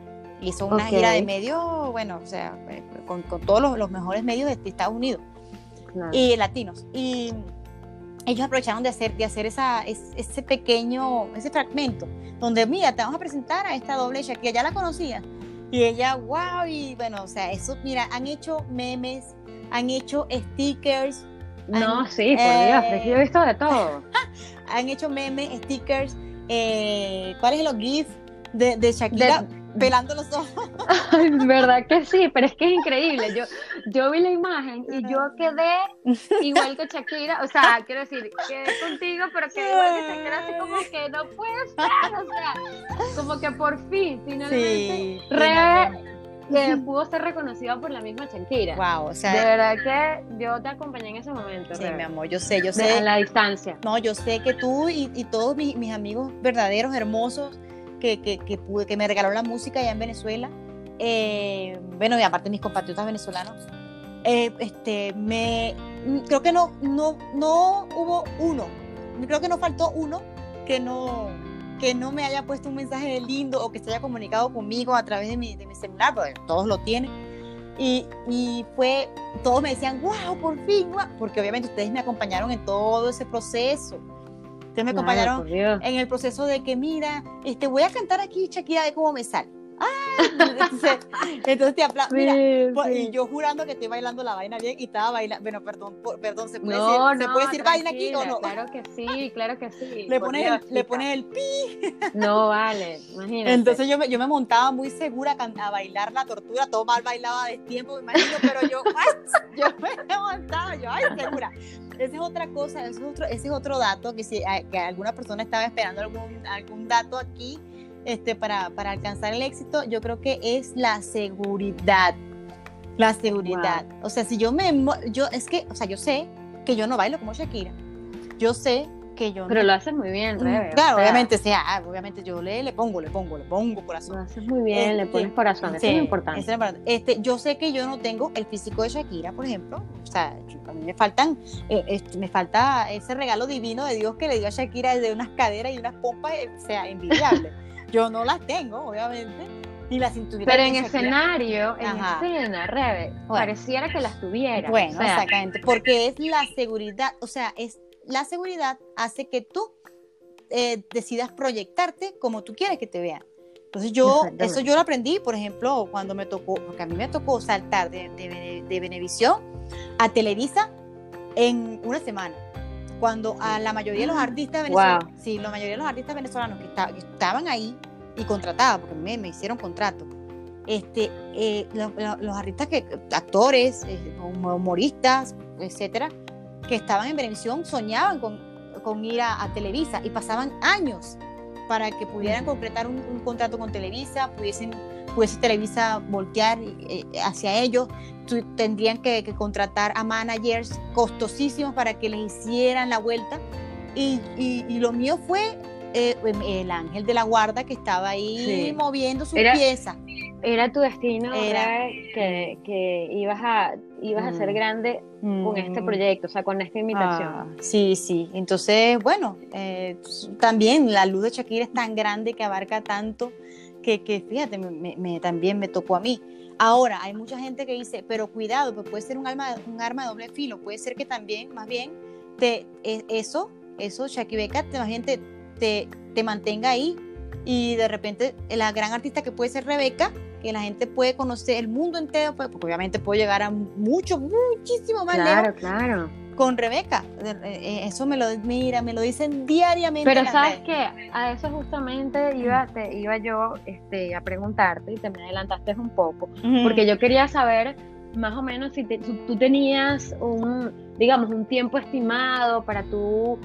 Hizo una gira de medio, bueno, o sea, eh, con, todos los, mejores medios de Estados Unidos y latinos. Y ellos aprovecharon de hacer, de hacer esa, ese pequeño, ese fragmento, donde, mira, te vamos a presentar a esta doble que ya la conocía. Y ella, wow, y bueno, o sea, eso, mira, han hecho memes, han hecho stickers, no, sí, por Dios, eh, yo he visto de todo. han hecho memes, stickers, eh, ¿cuáles son los GIFs de, de Shakira? pelando los ojos. verdad que sí, pero es que es increíble. Yo, yo vi la imagen y yo quedé igual que Shakira, o sea, quiero decir, quedé contigo, pero quedé igual que Shakira, así como que no puede ser, o sea, como que por fin, finalmente, re, que pudo ser reconocida por la misma Shakira. Wow, o sea. De verdad que yo te acompañé en ese momento. Sí, mi amor, yo sé, yo sé. A la distancia. No, yo sé que tú y, y todos mis, mis, amigos verdaderos, hermosos, que, que, que, pude, que me regalaron la música allá en Venezuela, eh, bueno, y aparte mis compatriotas venezolanos, eh, este, me, creo que no, no, no hubo uno, creo que no faltó uno que no que no me haya puesto un mensaje lindo o que se haya comunicado conmigo a través de mi, de mi celular, porque todos lo tienen. Y, y, fue, todos me decían, wow, por fin, porque obviamente ustedes me acompañaron en todo ese proceso. Ustedes me acompañaron en el proceso de que, mira, este, voy a cantar aquí, Shakira, de cómo me sale. Entonces, entonces te aplaudo. Mira, y yo jurando que estoy bailando la vaina bien y estaba bailando. Bueno, perdón, perdón, ¿se puede decir, ¿se puede decir vaina aquí o no? Claro que sí, claro que sí. Le pones, el, le pones el pi. No, vale, imagínate. Entonces yo me, yo me montaba muy segura a, bailar la tortura, todo mal bailaba de tiempo, me imagino, pero yo, yo me montaba, yo, ay, segura. Esa es otra cosa, ese es otro, ese es otro dato que si que alguna persona estaba esperando algún, algún dato aquí este, para, para alcanzar el éxito, yo creo que es la seguridad. La seguridad. O sea, si yo me. Yo, es que, o sea, yo sé que yo no bailo como Shakira. Yo sé que yo. Pero lo haces muy bien, Rebe. Claro, obviamente, sea, ah, obviamente yo le, le pongo, le pongo, le pongo corazón. Lo haces muy bien, le este, pones corazón, eso es importante. es importante. Este, yo sé que yo no tengo el físico de Shakira, por ejemplo. O sea, a mí me faltan, eh, este, me falta ese regalo divino de Dios que le dio a Shakira de unas caderas y unas pompas, eh, o sea, envidiable. Yo no las tengo, obviamente. Ni las cinturita. Pero en escenario, en escena, Rebe, pareciera que las tuviera. Bueno, exactamente. Porque es la seguridad, o sea, es la seguridad hace que tú eh, decidas proyectarte como tú quieres que te vean. Entonces yo, eso yo lo aprendí, por ejemplo, cuando me tocó, porque a mí me tocó saltar de, de, de Venevisión a Televisa en una semana. Cuando a la mayoría de los artistas venezolanos, sí, la mayoría de los artistas venezolanos que, estaban ahí y contratados, porque me, me hicieron contrato, este, eh, los, artistas que, actores, eh, humoristas, etcétera, que estaban en Venevisión soñaban con, con ir a, Televisa y pasaban años para que pudieran concretar un, contrato con Televisa, pudiesen, pudiese Televisa voltear eh, hacia ellos, tendrían que, contratar a managers costosísimos para que les hicieran la vuelta. Y, y, lo mío fue el ángel de la guarda que estaba ahí moviendo sus piezas era tu destino era que, que, ibas a ibas a ser mm. grande con este mm. proyecto, o sea, con esta invitación. Ah, sí, sí. Entonces, bueno, eh, también la luz de Shakira es tan grande que abarca tanto que, que fíjate, me, también me tocó a mí. Ahora, hay mucha gente que dice, pero cuidado, pues puede ser un arma, un arma de doble filo, puede ser que también, más bien, te, e, eso, eso, Shakira, más bien te, te, te mantenga ahí. Y de repente la gran artista que puede ser Rebeca, que la gente puede conocer el mundo entero, pues, porque obviamente puede llegar a mucho, muchísimo más claro, Claro, Con Rebeca, eh, eso me lo mira, me lo dicen diariamente. Pero sabes que a eso justamente iba, te, iba yo este, a preguntarte y te me adelantaste un poco, porque yo quería saber más o menos si tú tenías un, digamos, un tiempo estimado para tú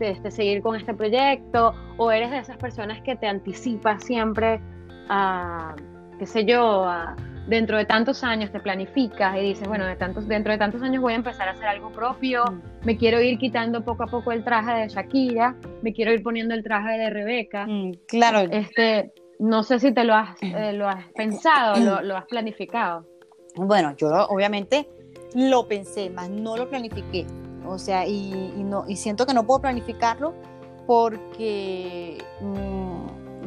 este, seguir con este proyecto o eres de esas personas que te anticipas siempre a, qué sé yo, dentro de tantos años te planificas y dices, bueno, de tantos, dentro de tantos años voy a empezar a hacer algo propio, mm. me quiero ir quitando poco a poco el traje de Shakira, me quiero ir poniendo el traje de Rebeca. Mm, claro. Este, no sé si te lo has, eh, lo has pensado, lo, lo has planificado. Bueno, yo obviamente lo pensé, más no lo planifiqué. O sea, y, no, y siento que no puedo planificarlo porque mm,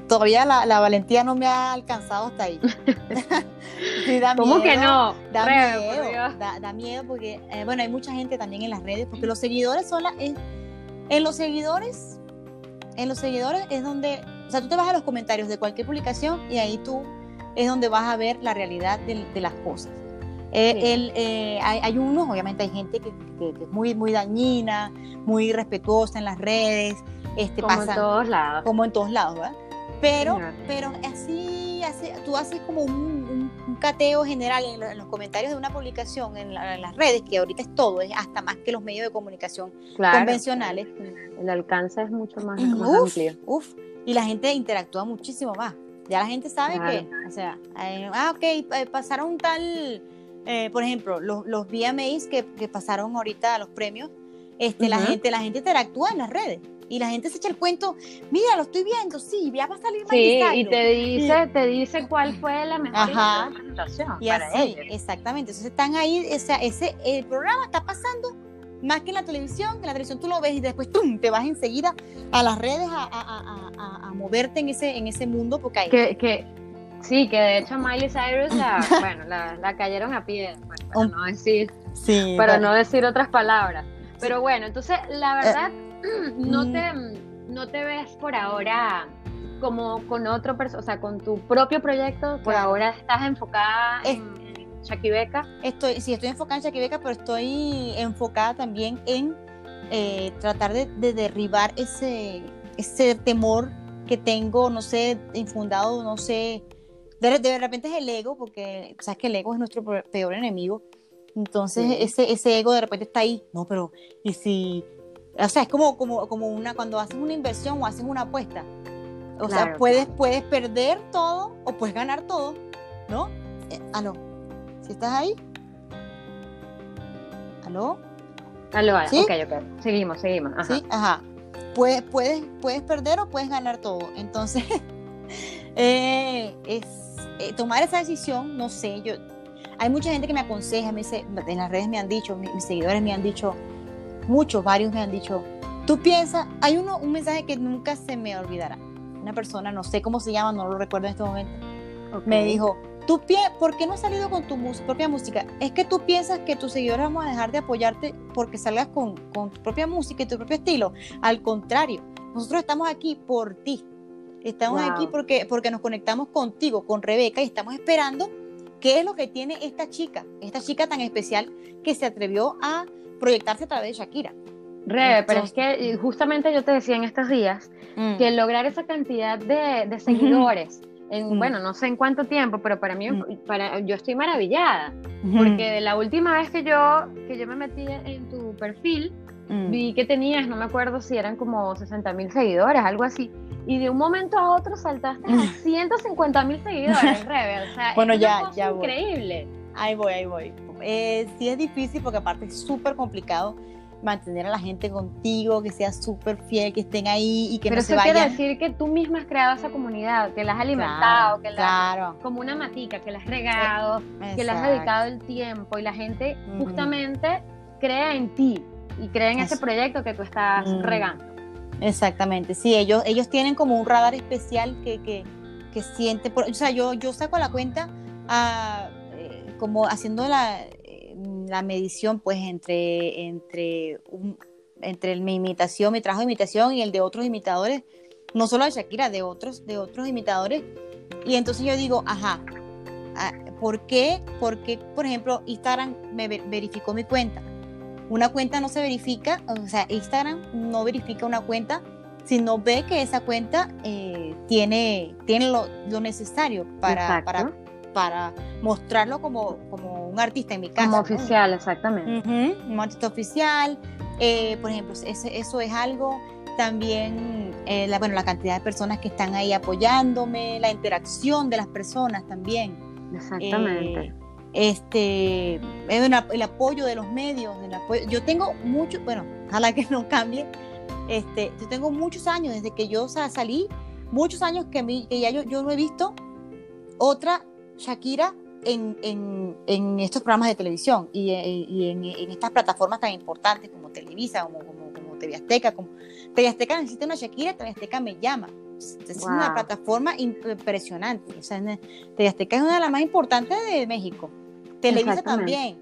todavía la, valentía no me ha alcanzado hasta ahí. ¿Cómo que no? Da miedo, da, miedo porque, eh, bueno, hay mucha gente también en las redes, porque los seguidores son la, en, los seguidores, en los seguidores es donde, o sea, tú te vas a los comentarios de cualquier publicación y ahí tú es donde vas a ver la realidad de las cosas. Eh, eh, hay, unos, obviamente hay gente que, es muy, muy dañina, muy respetuosa en las redes. Este, como en todos lados. Como en todos lados, ¿verdad? Pero, pero así, tú haces como un, cateo general en, los comentarios de una publicación en, las redes, que ahorita es todo, es hasta más que los medios de comunicación convencionales. El alcance es mucho más, amplio. Uf, y la gente interactúa muchísimo más. Ya la gente sabe que, o sea, eh, ah, ok, pasaron tal eh, por ejemplo, los, los VMAs que, que, pasaron ahorita a los premios, este, la, gente, la gente interactúa en las redes y la gente se echa el cuento, mira, lo estoy viendo, sí, ya va a salir Sí, y te dice, te dice cuál fue la mejor presentación y así, Exactamente, entonces están ahí, ese, ese, el programa está pasando más que en la televisión, en la televisión tú lo ves y después ¡tum! te vas enseguida a las redes a, a, a, a moverte en ese, en ese mundo porque hay... Que, que, Sí, que de hecho Miley Cyrus la, bueno, la, cayeron a pie, para, no decir, para no decir otras palabras. Pero bueno, entonces la verdad eh, no mm. te no te ves por ahora como con otro o sea, con tu propio proyecto, por ahora estás enfocada en, Shakibeca. Estoy, sí, estoy enfocada en Shakibeca, pero estoy enfocada también en eh, tratar de, de, derribar ese, ese temor que tengo, no sé, infundado, no sé, de, repente es el ego, porque sabes que el ego es nuestro peor enemigo. Entonces ese, ese ego de repente está ahí. No, pero ¿y si...? O sea, es como, como, como una, cuando haces una inversión o haces una apuesta. O sea, puedes, puedes perder todo o puedes ganar todo, ¿no? Eh, aló, ¿si estás ahí? ¿Aló? Aló, ¿Sí? ok, ok. Seguimos, seguimos. Ajá. Sí, ajá. Puedes, puedes, puedes perder o puedes ganar todo. Entonces, eh, es eh, tomar esa decisión, no sé, yo, hay mucha gente que me aconseja, me dice, en las redes me han dicho, mis, seguidores me han dicho, muchos, varios me han dicho, tú piensas, hay uno, un mensaje que nunca se me olvidará. Una persona, no sé cómo se llama, no lo recuerdo en este momento, me dijo, ¿tú ¿por qué no has salido con tu propia música? Es que tú piensas que tus seguidores vamos a dejar de apoyarte porque salgas con, con tu propia música y tu propio estilo. Al contrario, nosotros estamos aquí por ti Estamos aquí porque, porque nos conectamos contigo, con Rebeca, y estamos esperando qué es lo que tiene esta chica, esta chica tan especial que se atrevió a proyectarse a través de Shakira. Rebe, pero es que justamente yo te decía en estos días mm. que lograr esa cantidad de, seguidores, en, mm. bueno, no sé en cuánto tiempo, pero para mí, mm. para, yo estoy maravillada, porque de la última vez que yo, que yo me metí en tu perfil, vi que tenías, no me acuerdo si eran como 60 mil seguidores, algo así, y de un momento a otro saltaste a 150 mil seguidores, Rebe, o sea, bueno, es ya, ya increíble. Ahí voy, ahí voy. Eh, sí es difícil porque aparte es súper complicado mantener a la gente contigo, que sea súper fiel, que estén ahí y que no se vayan. Pero eso quiere decir que tú misma has creado esa comunidad, que la has alimentado, que la como una matica, que la has regado, que le has dedicado el tiempo y la gente justamente crea en ti y cree en ese proyecto que tú estás regando. Exactamente, sí, ellos, ellos tienen como un radar especial que, que, que siente, por, o sea, yo, yo saco la cuenta a, como haciendo la, la medición pues entre, entre, entre mi imitación, mi trabajo de imitación y el de otros imitadores, no solo de Shakira, de otros, de otros imitadores. Y entonces yo digo, ajá, ah, ¿por qué? Porque, por ejemplo, Instagram me verificó mi cuenta. Una cuenta no se verifica, o sea, Instagram no verifica una cuenta si no ve que esa cuenta eh, tiene, tiene lo, necesario para, para, para mostrarlo como, como un artista en mi caso. Como oficial, exactamente. un artista oficial. Eh, por ejemplo, eso, es algo. También, eh, la, bueno, la cantidad de personas que están ahí apoyándome, la interacción de las personas también. Exactamente. Eh, este, el apoyo de los medios. yo tengo mucho, bueno, ojalá que no cambie. Este, yo tengo muchos años desde que yo salí, muchos años que, que ya yo, yo no he visto otra Shakira en, en, en, estos programas de televisión y, y en, en, estas plataformas tan importantes como Televisa, como, como, como TV Azteca. Como, TV Azteca necesita una Shakira, TV Azteca me llama. Es una plataforma impresionante. O sea, TV Azteca es una de las más importantes de México. Televisa también.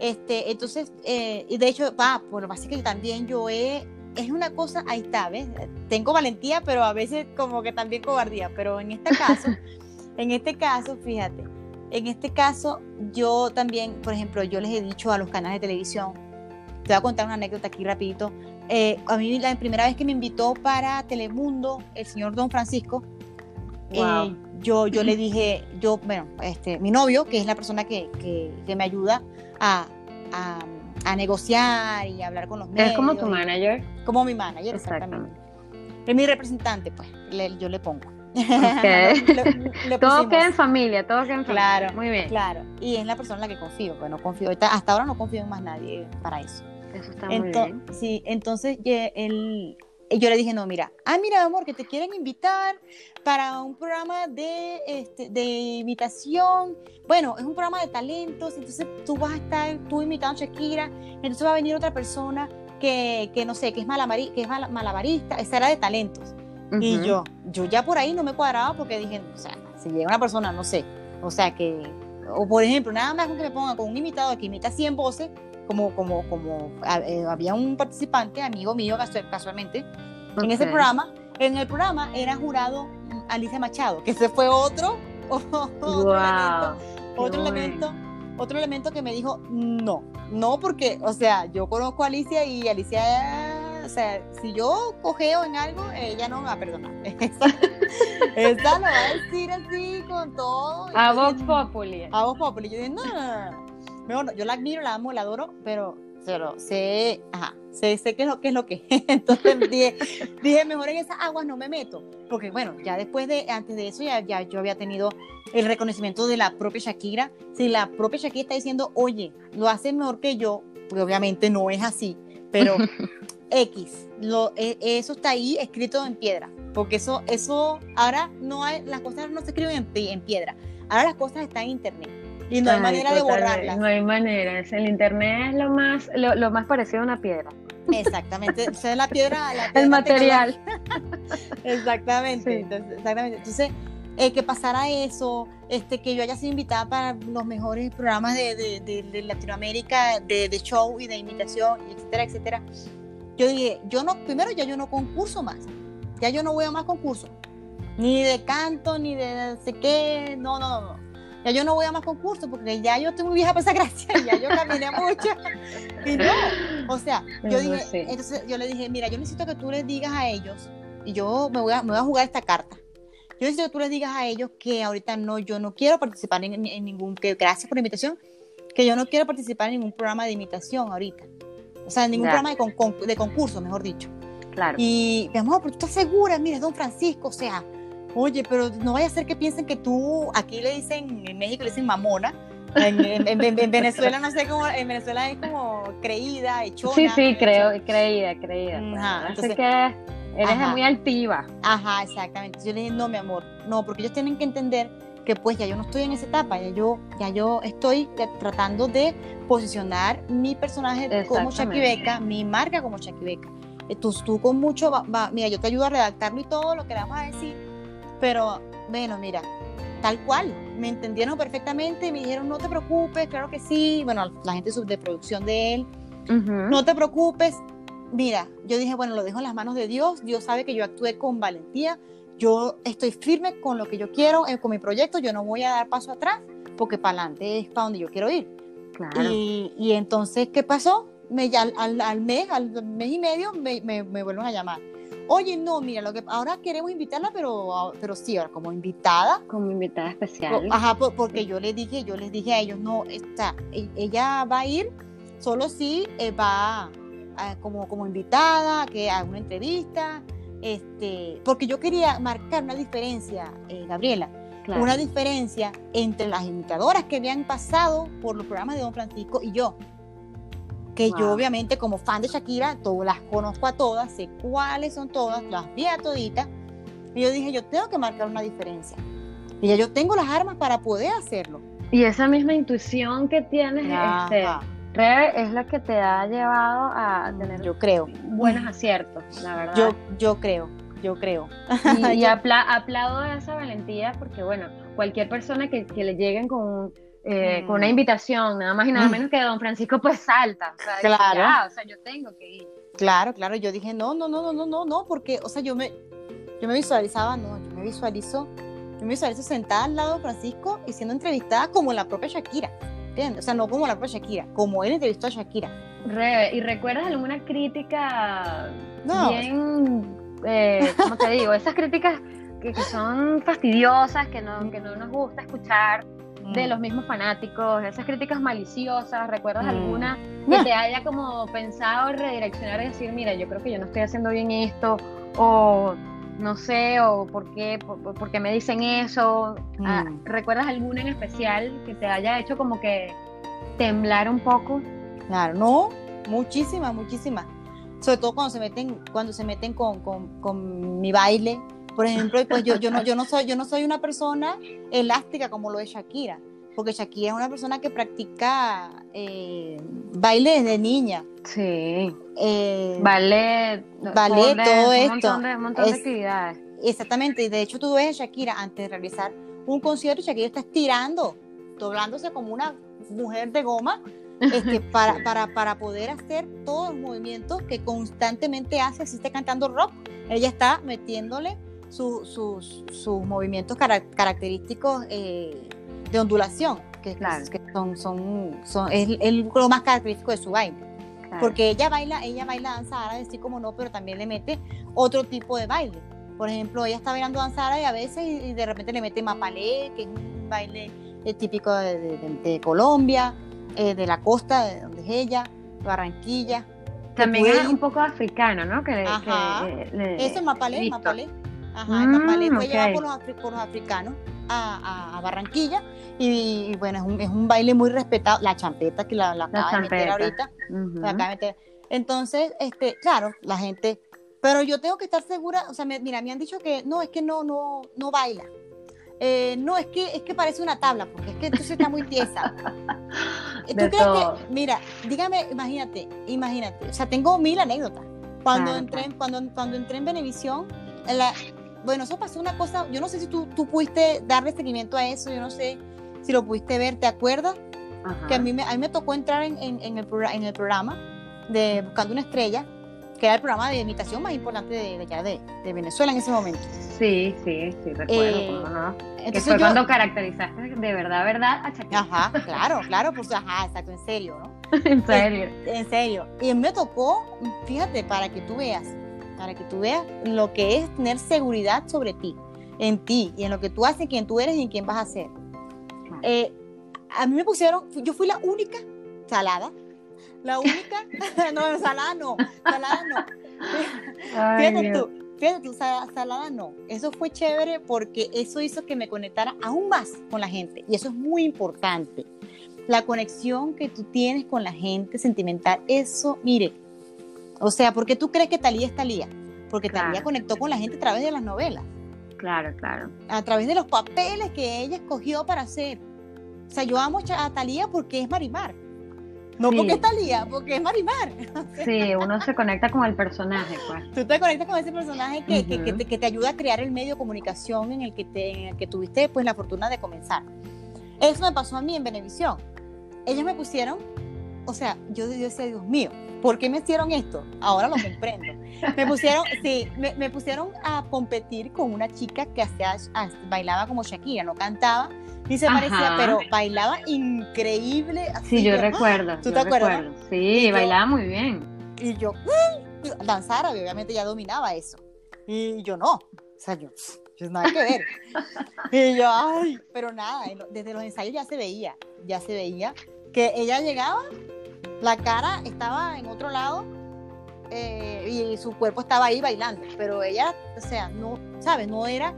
Este, entonces, eh, y de hecho, va, por lo básico que también yo he es una cosa, ahí está, ¿ves? Tengo valentía, pero a veces como que también cobardía, pero en este caso, En este caso, fíjate, en este caso yo también, por ejemplo, yo les he dicho a los canales de televisión, te voy a contar una anécdota aquí rapidito. Eh, a mí la primera vez que me invitó para Telemundo el señor Don Francisco, eh, yo, yo le dije, yo, bueno, este, mi novio, que es la persona que, que, me ayuda a, a, negociar y hablar con los medios. ¿Es como tu manager? Como mi manager, exactamente. Es mi representante, pues, yo le pongo. todo queda en familia, todo queda en familia. Claro, muy bien. Claro, y es la persona en la que confío, pues no confío, hasta ahora no confío en más nadie para eso. Eso está muy bien. Sí, entonces él, yo le dije, no, mira, ah, mira, amor, que te quieren invitar para un programa de, este, de imitación. Bueno, es un programa de talentos, entonces tú vas a estar, tú imitando a Shakira, entonces va a venir otra persona que, que no sé, que es, malabari, que es malabarista, esa era de talentos. Y yo, yo ya por ahí no me cuadraba porque dije, o sea, si llega una persona, no sé, o sea, que, o por ejemplo, nada más que me ponga con un imitador que imita 100 voces, como, como, como eh, había un participante, amigo mío casualmente, en ese programa, en el programa era jurado Alicia Machado, que ese fue otro, otro elemento, otro elemento, otro elemento que me dijo, no, no porque, o sea, yo conozco a Alicia y Alicia o sea, si yo cogeo en algo, ella no me va a perdonar. Esa, lo va a decir así con todo. A Vox Populi. A Vox Populi. Yo digo, no, no, yo la admiro, la amo, la adoro, pero, pero sé, ajá, sé, sé qué es lo que es lo que Entonces dije, dije, mejor en esas aguas no me meto. Porque bueno, ya después de, antes de eso, ya, ya yo había tenido el reconocimiento de la propia Shakira. Si la propia Shakira está diciendo, oye, lo hace mejor que yo, pues obviamente no es así. Pero X. Lo, e, eso está ahí escrito en piedra. Porque eso, eso, ahora no hay, las cosas no se escriben en, piedra. Ahora las cosas están en internet. Y no hay manera de borrarlas. No hay manera. El internet es lo más, lo, más parecido a una piedra. Exactamente. es la piedra. el material. exactamente. Entonces, exactamente. Entonces, eh, que pasara eso, este, que yo haya sido invitada para los mejores programas de, de, de Latinoamérica, de, show y de imitación, etcétera, etcétera yo dije, yo no, primero ya yo no concurso más, ya yo no voy a más concursos. Ni de canto, ni de no sé qué. No, no, no. Ya yo no voy a más concursos porque ya yo estoy muy vieja para esa gracia. Ya yo caminé mucho. Y no. O sea, yo dije, entonces yo le dije, mira, yo necesito que tú les digas a ellos, y yo me voy a, me voy a jugar esta carta. Yo necesito que tú les digas a ellos que ahorita no, yo no quiero participar en, ningún, que gracias por la invitación, que yo no quiero participar en ningún programa de imitación ahorita. O sea, ningún programa de, de concurso, mejor dicho. Claro. Y mi amor, pero tú estás segura, mira, es don Francisco, o sea, oye, pero no vaya a ser que piensen que tú, aquí le dicen, en México le dicen mamona, en, Venezuela no sé cómo, en Venezuela es como creída, hechona. Sí, sí, creo, creída, creída. Ajá, entonces, que eres muy altiva. Ajá, exactamente. Yo le dije, no, mi amor, no, porque ellos tienen que entender que pues ya yo no estoy en esa etapa, ya yo, ya yo estoy tratando de posicionar mi personaje como Beca, mi marca como Beca. Entonces tú con mucho, mira, yo te ayudo a redactarlo y todo lo que le vamos a decir, pero bueno, mira, tal cual, me entendieron perfectamente y me dijeron, no te preocupes, claro que sí, bueno, la gente de producción de él, no te preocupes, mira, yo dije, bueno, lo dejo en las manos de Dios, Dios sabe que yo actué con valentía, yo estoy firme con lo que yo quiero, eh, con mi proyecto, yo no voy a dar paso atrás, porque para adelante es para donde yo quiero ir. Y, entonces, ¿qué pasó? Me, al, al, mes, al mes y medio, me, me, vuelven a llamar. Oye, no, mira, lo que ahora queremos invitarla, pero, pero sí, ahora como invitada. Como invitada especial. Ajá, porque yo les dije, yo les dije a ellos, no, está, e, ella va a ir solo si eh, va como, como invitada, que haga una entrevista, este, porque yo quería marcar una diferencia, eh, Gabriela, una diferencia entre las imitadoras que habían pasado por los programas de Don Francisco y yo. Que yo obviamente como fan de Shakira, todas las conozco a todas, sé cuáles son todas, las vi a toditas. Y yo dije, yo tengo que marcar una diferencia. Y ya yo tengo las armas para poder hacerlo. Y esa misma intuición que tienes, este, es la que te ha llevado a tener yo creo buenos aciertos, la verdad. Yo, yo creo, yo creo. Y, aplaudo esa valentía porque, bueno, cualquier persona que, le lleguen con, eh, con una mm. invitación, nada más y nada mm. menos que don Francisco, pues salta. O sea, claro. o sea, yo tengo que ir. Claro, claro, yo dije, no, no, no, no, no, no, no, porque, o sea, yo me, yo me visualizaba, no, yo me visualizo, yo me visualizo sentada al lado de Francisco y siendo entrevistada como la propia Shakira. O sea, no como la propia Shakira, como él entrevistó a Shakira. ¿Y recuerdas alguna crítica bien, eh, ¿cómo te digo? Esas críticas que, son fastidiosas, que no, que no nos gusta escuchar de mm. los mismos fanáticos, esas críticas maliciosas, ¿recuerdas mm. alguna que te haya como pensado redireccionar y decir, mira, yo creo que yo no estoy haciendo bien esto, o no sé, o por qué, por, qué me dicen eso. Ah, mm. ¿Recuerdas alguna en especial que te haya hecho como que temblar un poco? Claro, no, muchísimas, muchísimas. Sobre todo cuando se meten, cuando se meten con, con, con mi baile. Por ejemplo, pues yo, yo, no, yo, no soy, yo no soy una persona elástica como lo es Shakira porque Shakira es una persona que practica eh, baile desde niña. Sí. Eh, ballet. Ballet, todo esto. Un montón de, un montón de actividades. Exactamente, y de hecho tú ves a Shakira antes de realizar un concierto, Shakira está estirando, doblándose como una mujer de goma, este, para, para, para, poder hacer todos los movimientos que constantemente hace, así está cantando rock, ella está metiéndole sus, sus movimientos característicos eh, de ondulación, que, que son, son, son, es, lo más característico de su baile. Porque ella baila, ella baila danza árabe, sí como no, pero también le mete otro tipo de baile. Por ejemplo, ella está bailando danza árabe a veces y, de repente le mete mapalé, que es un baile eh, típico de, Colombia, eh, de la costa de donde es ella, Barranquilla. También es un poco africano, ¿no? Que, Ajá. Eso es mapalé, mapalé. Ajá, el mapalé fue llevado por los, por los africanos a, Barranquilla y, bueno, es un, es un, baile muy respetado, la champeta que la, la, acaba de meter ahorita, entonces, este, claro, la gente, pero yo tengo que estar segura, o sea, mira, me han dicho que no, es que no, no, no baila, eh, no, es que, es que parece una tabla, porque es que entonces está muy tiesa. ¿Tú crees que, mira, dígame, imagínate, imagínate, o sea, tengo mil anécdotas. Cuando, entré, cuando, cuando entré en Benevisión, la, bueno, eso pasó una cosa, yo no sé si tú, tú pudiste darle seguimiento a eso, yo no sé si lo pudiste ver, ¿te acuerdas? Que a mí me, a mí me tocó entrar en, en, el, en el programa de Buscando una Estrella que era el programa de imitación más importante de, de, de, Venezuela en ese momento. Sí, sí, sí, recuerdo, eh, no? Entonces fue cuando caracterizaste de verdad, verdad a Shakira. Ajá, claro, claro, pues ajá, exacto, en serio, ¿no? en serio. En, en serio. Y me tocó, fíjate, para que tú veas, para que tú veas lo que es tener seguridad sobre ti, en ti y en lo que tú haces, quién tú eres y en quién vas a ser. Eh, a mí me pusieron, yo fui la única salada, la única, no, salada no, salada no. fíjate tú, fíjate tú, salada no. Eso fue chévere porque eso hizo que me conectara aún más con la gente y eso es muy importante. La conexión que tú tienes con la gente sentimental, eso, mire, o sea, ¿por qué tú crees que Talía es Talía? Porque Talía conectó con la gente a través de las novelas. Claro, claro. A través de los papeles que ella escogió para hacer. O sea, yo amo a Talía porque es Marimar. No porque es Talía, porque es Marimar. Sí, uno se conecta con el personaje, pues. Tú te conectas con ese personaje que, que, que, te, ayuda a crear el medio de comunicación en el que, te, en el que tuviste pues, la fortuna de comenzar. Eso me pasó a mí en Benevisión. Ellos me pusieron, o sea, yo, yo decía, Dios mío, ¿por qué me hicieron esto? Ahora lo comprendo. Me pusieron, sí, me, pusieron a competir con una chica que hacía, bailaba como Shakira, no cantaba, ni se parecía, pero bailaba increíble. sí, yo recuerdo. ¿Tú te acuerdas? Sí, bailaba muy bien. Y yo, mm", danzar, obviamente ya dominaba eso. Y yo no. O sea, yo, pues nada que ver. y yo, ay, pero nada, desde los ensayos ya se veía, ya se veía que ella llegaba la cara estaba en otro lado eh, y su cuerpo estaba ahí bailando, pero ella, o sea, no, ¿sabes? No era,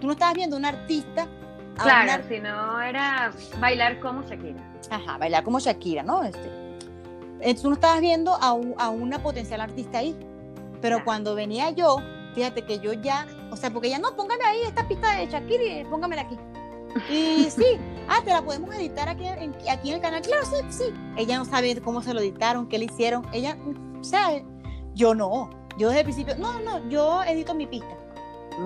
tú no estabas viendo un artista. Claro, sino era bailar como Shakira. Ajá, bailar como Shakira, ¿no? Este, tú no estabas viendo a, a una potencial artista ahí, pero cuando venía yo, fíjate que yo ya, o sea, porque ya no, póngame ahí esta pista de Shakira y póngamela aquí. Y sí, ah, te la podemos editar aquí en, aquí en el canal. Claro, sí, sí. Ella no sabe cómo se lo editaron, qué le hicieron. Ella, o sea, yo no. Yo desde el principio, no, no, yo edito mi pista.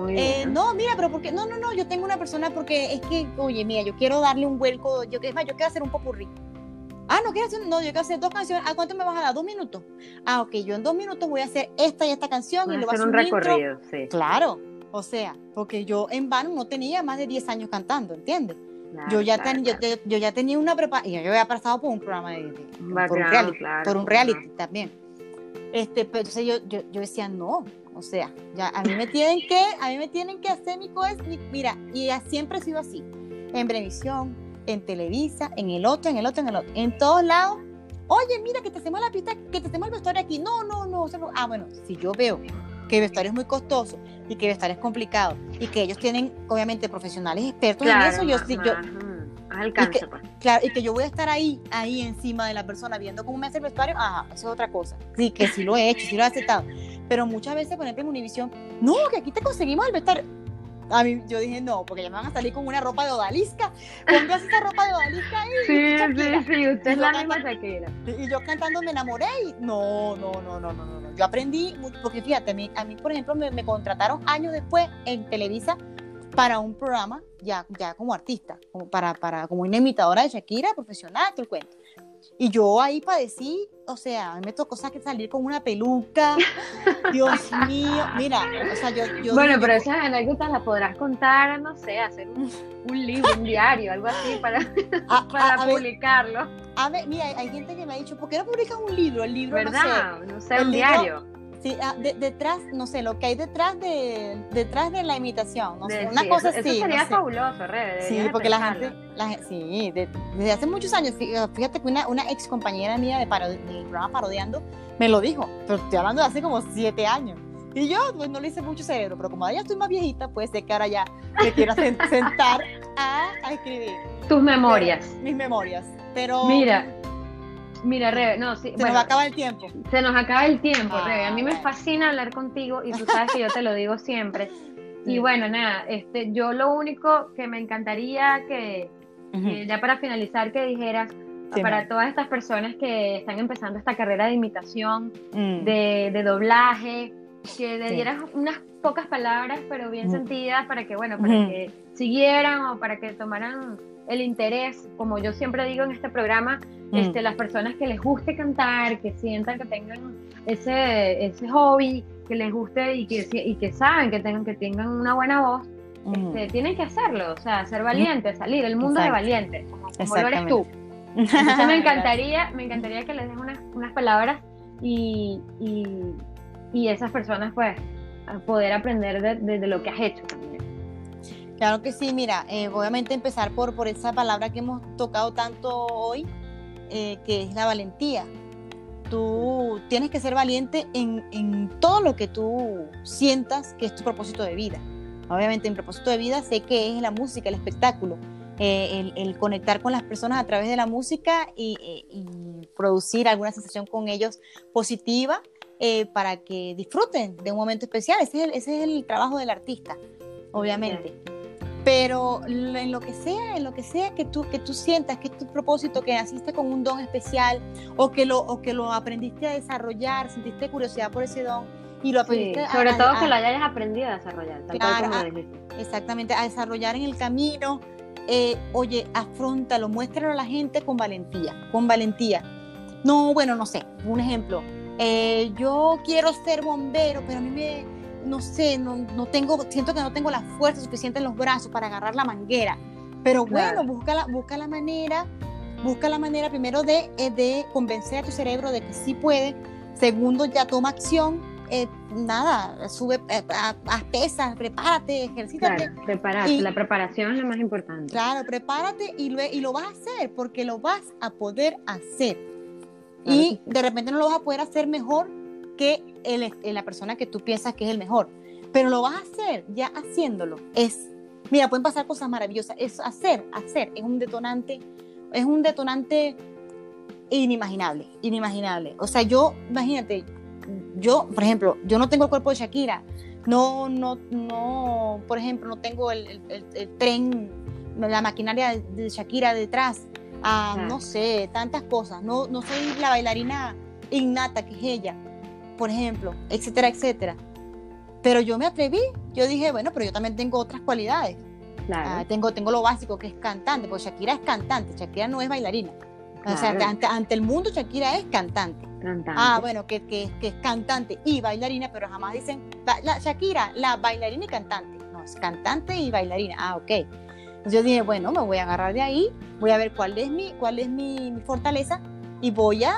Eh, no, mira, pero porque, no, no, no, yo tengo una persona porque es que, oye, mira, yo quiero darle un vuelco, yo, es más, yo quiero hacer un popurrí. Ah, no quiero hacer, no, yo quiero hacer dos canciones. ¿A cuánto me vas a dar? ¿Dos minutos? Ah, ok, yo en dos minutos voy a hacer esta y esta canción y lo voy a hacer un recorrido, sí. Claro, o sea, porque yo en vano no tenía más de 10 años cantando, ¿entiendes? Yo, ya yo, ya tenía una preparación, yo había pasado por un programa de, por un reality, por un reality también. Este, pero entonces yo, yo, yo, decía, no, o sea, ya a mí me tienen que, a mí me tienen que hacer mi cosa, mira, y siempre ha sido así, en Brevisión, en Televisa, en el otro, en el otro, en el otro, en todos lados. Oye, mira, que te hacemos la pista, que te hacemos el vestuario aquí. No, no, no. Ah, bueno, si yo veo que el vestuario es muy costoso y que el vestuario es complicado y que ellos tienen obviamente profesionales expertos en eso, yo sí, yo alcance, pues. claro, y que yo voy a estar ahí, ahí encima de la persona viendo cómo me hace el vestuario, ajá, eso es otra cosa. Sí, que sí lo he hecho, sí lo he aceptado. Pero muchas veces, por ejemplo, en Univision, no, que aquí te conseguimos el vestuario a mí yo dije no, porque ya me van a salir con una ropa de odalisca. Póngase esa ropa de odalisca ahí. Sí, sí, sí, usted es la misma Shakira. Y yo cantando me enamoré y no, no, no, no, no, no. Yo aprendí, porque fíjate, a mí, a mí por ejemplo, me, me contrataron años después en Televisa para un programa ya, ya como artista, como para, para, como una imitadora de Shakira profesional, te cuento. Y yo ahí padecí, o sea, me tocó salir con una peluca. Dios mío, mira, o sea, yo... yo bueno, pero esas anécdotas las podrás contar, no sé, hacer un, un libro, un diario, algo así para, para publicarlo. a ver, mira, hay gente que me ha dicho, ¿por qué no publicas un libro? El libro, ¿verdad? No sé, un diario Sí, ah, detrás, no sé, lo que hay detrás de detrás de la imitación, no sé, una cosa así. Eso sería fabuloso, Rebe. Sí, porque la gente, la, sí, desde hace muchos años, fíjate que una, una ex compañera mía de del programa Parodiando me lo dijo, pero estoy hablando de hace como siete años. Y yo, pues no le hice mucho cerebro, pero como ya estoy más viejita, pues de cara ya me quiero sentar a, a escribir. Tus memorias. mis memorias. Pero. Mira, Mira, Rebe, no, sí. Se nos acaba el tiempo. Se nos acaba el tiempo, ah, Rebe. A mí me fascina hablar contigo y tú sabes que yo te lo digo siempre. Y bueno, nada, este, yo lo único que me encantaría que, ya para finalizar, que dijeras, para todas estas personas que están empezando esta carrera de imitación, mm. de, doblaje, que le dieras unas pocas palabras, pero bien sentidas, para que, bueno, para que siguieran o para que tomaran el interés, como yo siempre digo en este programa, este, las personas que les guste cantar, que sientan que tengan ese, ese hobby, que les guste y que, y que saben que tengan, que tengan una buena voz, este, tienen que hacerlo, o sea, ser valientes, salir, el mundo de valientes, como, como lo eres tú. Entonces me encantaría, me encantaría que les des unas, unas palabras y, y, y, esas personas pues poder aprender de, de, lo que has hecho también. Claro que sí, mira, eh, obviamente empezar por, por esa palabra que hemos tocado tanto hoy, eh, que es la valentía. Tú tienes que ser valiente en, en todo lo que tú sientas que es tu propósito de vida. Obviamente mi propósito de vida sé que es la música, el espectáculo, eh, el, conectar con las personas a través de la música y, eh, producir alguna sensación con ellos positiva eh, para que disfruten de un momento especial. Ese es el, ese es el trabajo del artista, obviamente. Pero en lo que sea, en lo que sea que tú, que tú sientas que es tu propósito, que naciste con un don especial o que, lo, o que lo aprendiste a desarrollar, sentiste curiosidad por ese don, y lo aprendiste sobre todo que lo hayas aprendido a desarrollar claro, exactamente a desarrollar en el camino. Eh, oye afrontalo muéstralo a la gente con valentía con valentía. No bueno no sé un ejemplo eh, yo quiero ser bombero pero a mí me no sé no, no, tengo siento que no tengo la fuerza suficiente en los brazos para agarrar la manguera pero bueno busca la, busca la manera busca la manera primero de, eh, de convencer a tu cerebro de que sí puede segundo ya toma acción eh, nada, sube, eh, haz pesas, prepárate, ejercítate. Claro, la preparación es lo más importante. Claro, prepárate y lo, y lo vas a hacer porque lo vas a poder hacer. Y de repente no lo vas a poder hacer mejor que el, la persona que tú piensas que es el mejor, pero lo vas a hacer ya haciéndolo. Es, mira, pueden pasar cosas maravillosas. Es hacer, hacer, es un detonante, es un detonante inimaginable, inimaginable. O sea, yo, imagínate, yo, por ejemplo, yo no tengo el cuerpo de Shakira, no, no, no, por ejemplo, no tengo el, el, tren, la maquinaria de Shakira detrás, ah, no sé, tantas cosas, no, no soy la bailarina innata que es ella, por ejemplo, etcétera, etcétera. Pero yo me atreví, yo dije, bueno, pero yo también tengo otras cualidades. Ah, tengo, tengo lo básico que es cantante, porque Shakira es cantante, Shakira no es bailarina. O sea, ante, ante, el mundo Shakira es cantante. Ah, bueno, que, que, que, es cantante y bailarina, pero jamás dicen la, Shakira, la bailarina y cantante. No, es cantante y bailarina. Ah, ok. Yo dije, bueno, me voy a agarrar de ahí, voy a ver cuál es mi, cuál es mi, fortaleza y voy a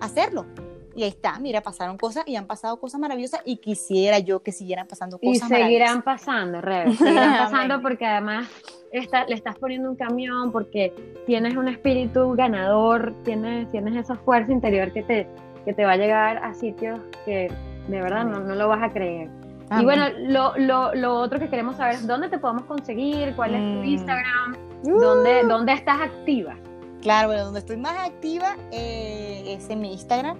hacerlo. Y ahí está, mira, pasaron cosas y han pasado cosas maravillosas y quisiera yo que siguieran pasando cosas Y seguirán pasando, Rebe, seguirán pasando porque además le estás poniendo un camión porque tienes un espíritu ganador, tienes, tienes esa fuerza interior que te, que te va a llegar a sitios que de verdad no, no lo vas a creer. Y bueno, lo, lo, lo, otro que queremos saber es dónde te podemos conseguir, cuál es tu mm. Instagram, dónde, uh. dónde estás activa. Claro, bueno, donde estoy más activa eh, es en mi Instagram.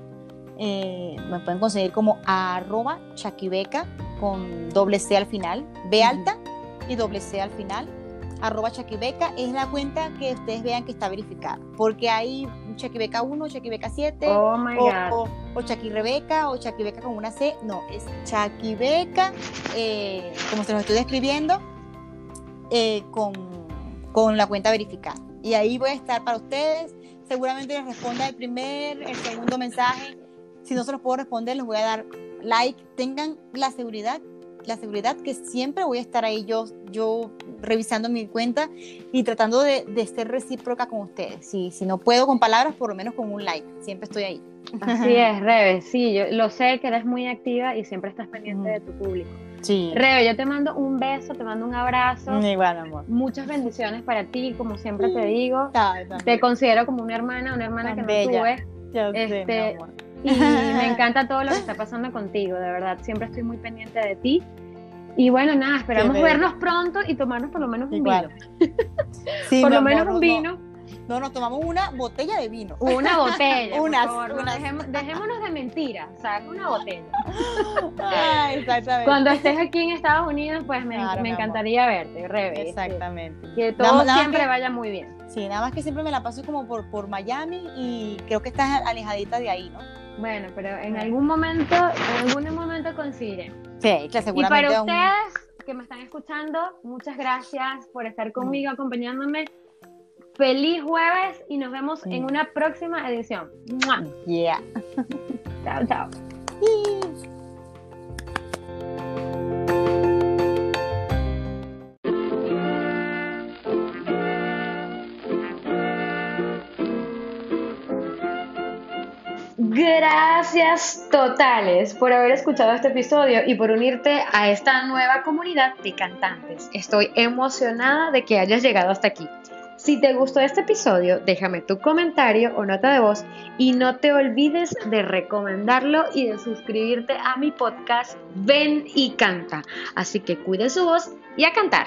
Eh, me pueden conseguir como arroba chaquibeca con doble C al final, B alta y doble C al final arroba Chaquibeca es la cuenta que ustedes vean que está verificada. Porque hay Chaquibeca 1, Chaquibeca 7, oh o, o, Chaquirebeca, o Chaquibeca con una C. No, es Chaquibeca, eh, como se lo estoy describiendo, eh, con, con la cuenta verificada. Y ahí voy a estar para ustedes. Seguramente les responda el primer, el segundo mensaje. Si no se los puedo responder, les voy a dar like. Tengan la seguridad la seguridad que siempre voy a estar ahí yo, yo revisando mi cuenta y tratando de, de ser recíproca con ustedes. Si, si no puedo con palabras, por lo menos con un like. Siempre estoy ahí. Así es, Rebe. Sí, yo lo sé que eres muy activa y siempre estás pendiente de tu público. Sí. Rebe, yo te mando un beso, te mando un abrazo. Igual, amor. Muchas bendiciones para ti, como siempre te digo. te considero como una hermana, una hermana que me tuve. este, y me encanta todo lo que está pasando contigo, de verdad. Siempre estoy muy pendiente de ti. Y bueno, nada, esperamos vernos pronto y tomarnos por lo menos un vino. por lo menos un vino. No, nos tomamos una botella de vino. Una botella. una, dejémonos de mentiras, o sea, una botella. exactamente. Cuando estés aquí en Estados Unidos, pues me, encantaría verte, Rebe. Exactamente. Que todo siempre vaya muy bien. Sí, nada más que siempre me la paso como por, por Miami y creo que estás alejadita de ahí, ¿no? Bueno, pero en algún momento, en algún momento coincide. Sí, que Y seguramente. para un- ustedes que me están escuchando, muchas gracias por estar conmigo, acompañándome. Feliz jueves y nos vemos en Mm. una próxima edición. ¡Mua! Yeah. Chao, chao. Gracias totales por haber escuchado este episodio y por unirte a esta nueva comunidad de cantantes. Estoy emocionada de que hayas llegado hasta aquí. Si te gustó este episodio, déjame tu comentario o nota de voz y no te olvides de recomendarlo y de suscribirte a mi podcast Ven y Canta. Así que cuide su voz y a cantar.